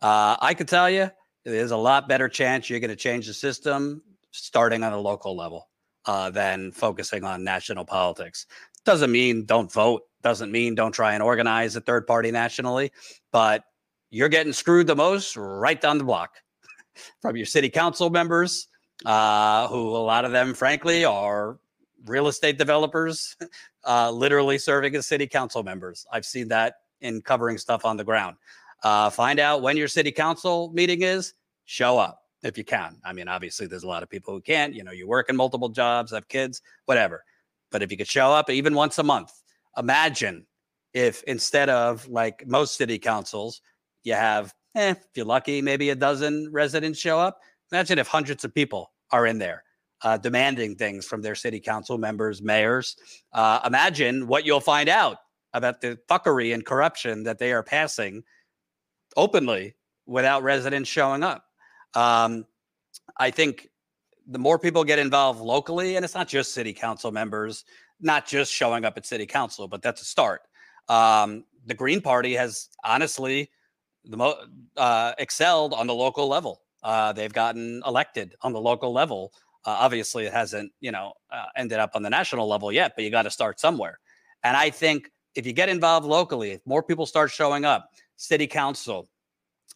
Uh, I could tell you there's a lot better chance you're going to change the system starting on a local level uh, than focusing on national politics. Doesn't mean don't vote. Doesn't mean don't try and organize a third party nationally, but you're getting screwed the most right down the block from your city council members, uh, who a lot of them, frankly, are real estate developers, uh, literally serving as city council members. I've seen that in covering stuff on the ground. Uh, find out when your city council meeting is. Show up if you can. I mean, obviously, there's a lot of people who can't. You know, you work in multiple jobs, have kids, whatever. But if you could show up even once a month, imagine if instead of like most city councils, you have, eh, if you're lucky, maybe a dozen residents show up. Imagine if hundreds of people are in there uh, demanding things from their city council members, mayors. Uh, imagine what you'll find out about the fuckery and corruption that they are passing openly without residents showing up. Um, I think the more people get involved locally, and it's not just city council members, not just showing up at city council, but that's a start. Um, the Green Party has honestly the mo- uh, excelled on the local level. Uh, they've gotten elected on the local level. Uh, obviously, it hasn't, you know, uh, ended up on the national level yet, but you got to start somewhere. And I think if you get involved locally, if more people start showing up, city council,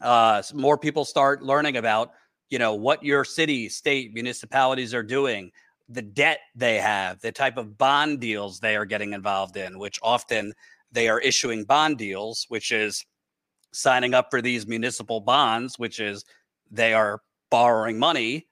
uh, more people start learning about, you know, what your city, state, municipalities are doing, the debt they have, the type of bond deals they are getting involved in, which often they are issuing bond deals, which is signing up for these municipal bonds, which is they are borrowing money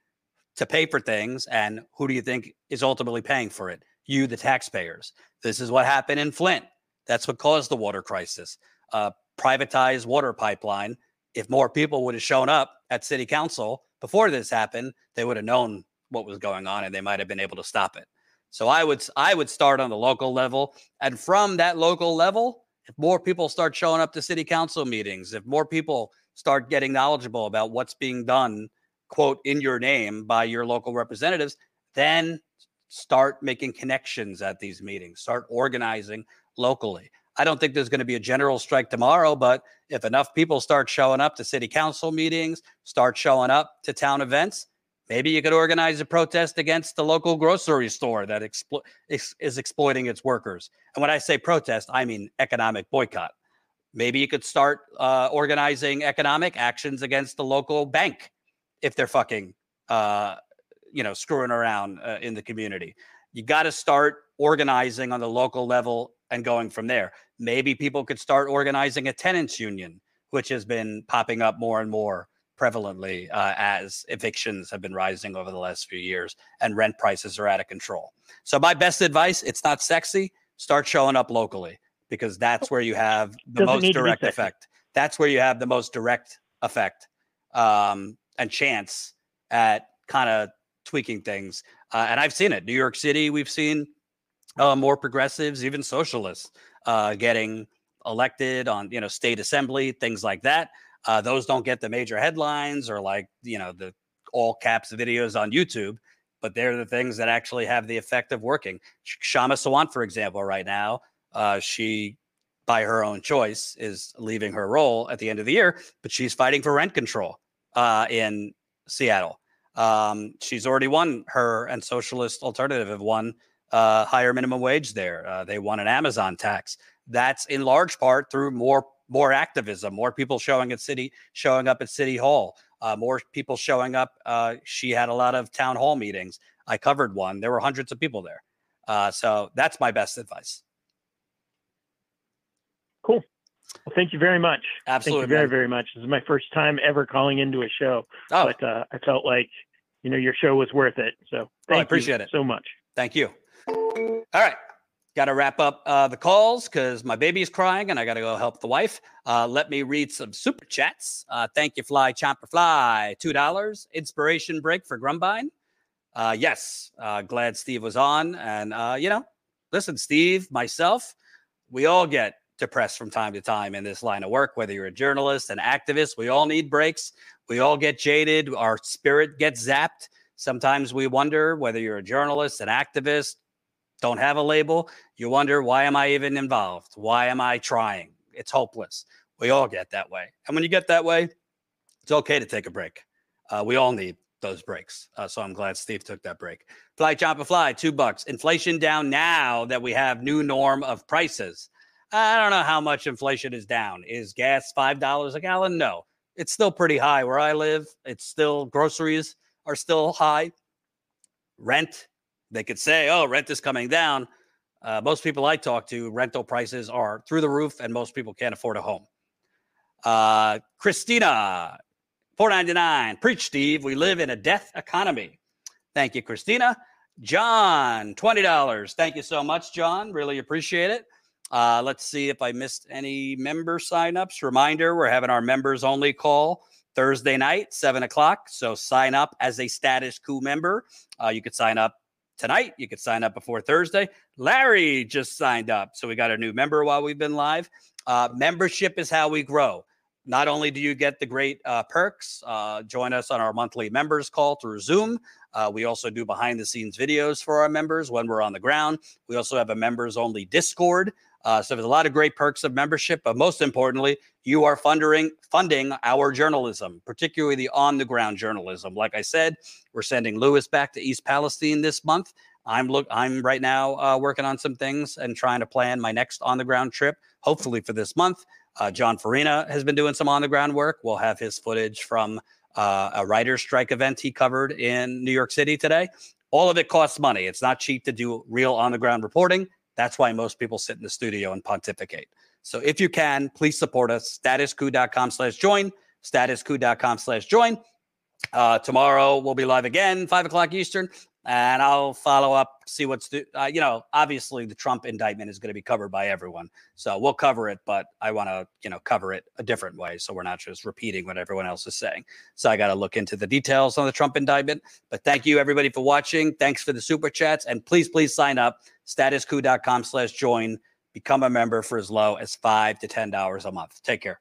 to pay for things. And who do you think is ultimately paying for it? You, the taxpayers. This is what happened in Flint. That's what caused the water crisis. Uh, privatized water pipeline. If more people would have shown up at city council before this happened, they would have known what was going on and they might have been able to stop it. So I would I would start on the local level and from that local level, if more people start showing up to city council meetings, if more people start getting knowledgeable about what's being done, quote, in your name by your local representatives, then start making connections at these meetings, start organizing locally. I don't think there's going to be a general strike tomorrow, but if enough people start showing up to city council meetings, start showing up to town events, maybe you could organize a protest against the local grocery store that explo- is, is exploiting its workers. And when I say protest, I mean economic boycott. Maybe you could start uh, organizing economic actions against the local bank if they're fucking, uh, you know, screwing around uh, in the community. You got to start organizing on the local level and going from there. Maybe people could start organizing a tenants union, which has been popping up more and more prevalently uh, as evictions have been rising over the last few years and rent prices are out of control. So my best advice, it's not sexy, start showing up locally because that's where you have the Doesn't most direct effect. That's where you have the most direct effect um, and chance at kind of tweaking things. Uh, and I've seen it. New York City, we've seen uh, more progressives, even socialists, uh, getting elected on you know state assembly, things like that. Uh, those don't get the major headlines or like you know the all caps videos on YouTube, but they're the things that actually have the effect of working. Kshama Sawant, for example, right now, uh, she by her own choice is leaving her role at the end of the year, but she's fighting for rent control uh, in Seattle. Um, she's already won her and Socialist Alternative have won uh, higher minimum wage there. Uh, they won an Amazon tax. That's in large part through more more activism, more people showing at city showing up at city hall, uh, more people showing up. Uh, she had a lot of town hall meetings. I covered one. There were hundreds of people there. Uh, so that's my best advice. Cool. Well, thank you very much. Absolutely, Thank you very, very much. This is my first time ever calling into a show, Oh, but uh, I felt like you know your show was worth it. So thank you appreciate it. so much. Thank you. All right. Got to wrap up uh, the calls because my baby's crying and I got to go help the wife. Uh, let me read some super chats. Uh, thank you, Fly Chomper Fly. $2. Inspiration break for Grumbine. Uh, yes. Uh, glad Steve was on. And, uh, you know, listen, Steve, myself, we all get depressed from time to time in this line of work, whether you're a journalist, an activist. We all need breaks. We all get jaded. Our spirit gets zapped. Sometimes we wonder whether you're a journalist, an activist, don't have a label. You wonder, why am I even involved? Why am I trying? It's hopeless. We all get that way. And when you get that way, it's okay to take a break. Uh, we all need those breaks. Uh, so I'm glad Steve took that break. Fly, chop, fly, two bucks. Inflation down now that we have new norm of prices. I don't know how much inflation is down. Is gas $5 a gallon? No. It's still pretty high where I live. It's still, groceries are still high. Rent, they could say, oh, rent is coming down. Uh, most people I talk to, rental prices are through the roof, and most people can't afford a home. Uh, Christina, four ninety nine. Preach, Steve. We live in a death economy. Thank you, Christina. John, twenty dollars. Thank you so much, John. Really appreciate it. Uh, let's see if I missed any member signups. Reminder: We're having our members only call Thursday night, seven o'clock. So sign up as a Status Coup member. Uh, you could sign up tonight. You could sign up before Thursday. Larry just signed up. So we got a new member while we've been live. Uh, membership is how we grow. Not only do you get the great uh, perks, uh, join us on our monthly members call through Zoom. Uh, we also do behind the scenes videos for our members when we're on the ground. We also have a members only Discord. Uh, so there's a lot of great perks of membership, but most importantly, you are funding funding our journalism, particularly the on the ground journalism. Like I said, we're sending Lewis back to East Palestine this month. I'm look. I'm right now uh, working on some things and trying to plan my next on the ground trip, hopefully for this month. Uh, Jon Farina has been doing some on the ground work. We'll have his footage from uh, a writer's strike event he covered in New York City today. All of it costs money. It's not cheap to do real on the ground reporting. That's why most people sit in the studio and pontificate. So if you can, please support us. Statuscoup.com slash join. Statuscoup.com slash join. Uh, tomorrow we'll be live again, five o'clock Eastern, and I'll follow up, see what's, do- uh, you know, obviously the Trump indictment is going to be covered by everyone. So we'll cover it, but I want to, you know, cover it a different way. So we're not just repeating what everyone else is saying. So I got to look into the details on the Trump indictment. But thank you everybody for watching. Thanks for the super chats. And please, please sign up statuscoup.com slash join. Become a member for as low as five to ten dollars a month. Take care.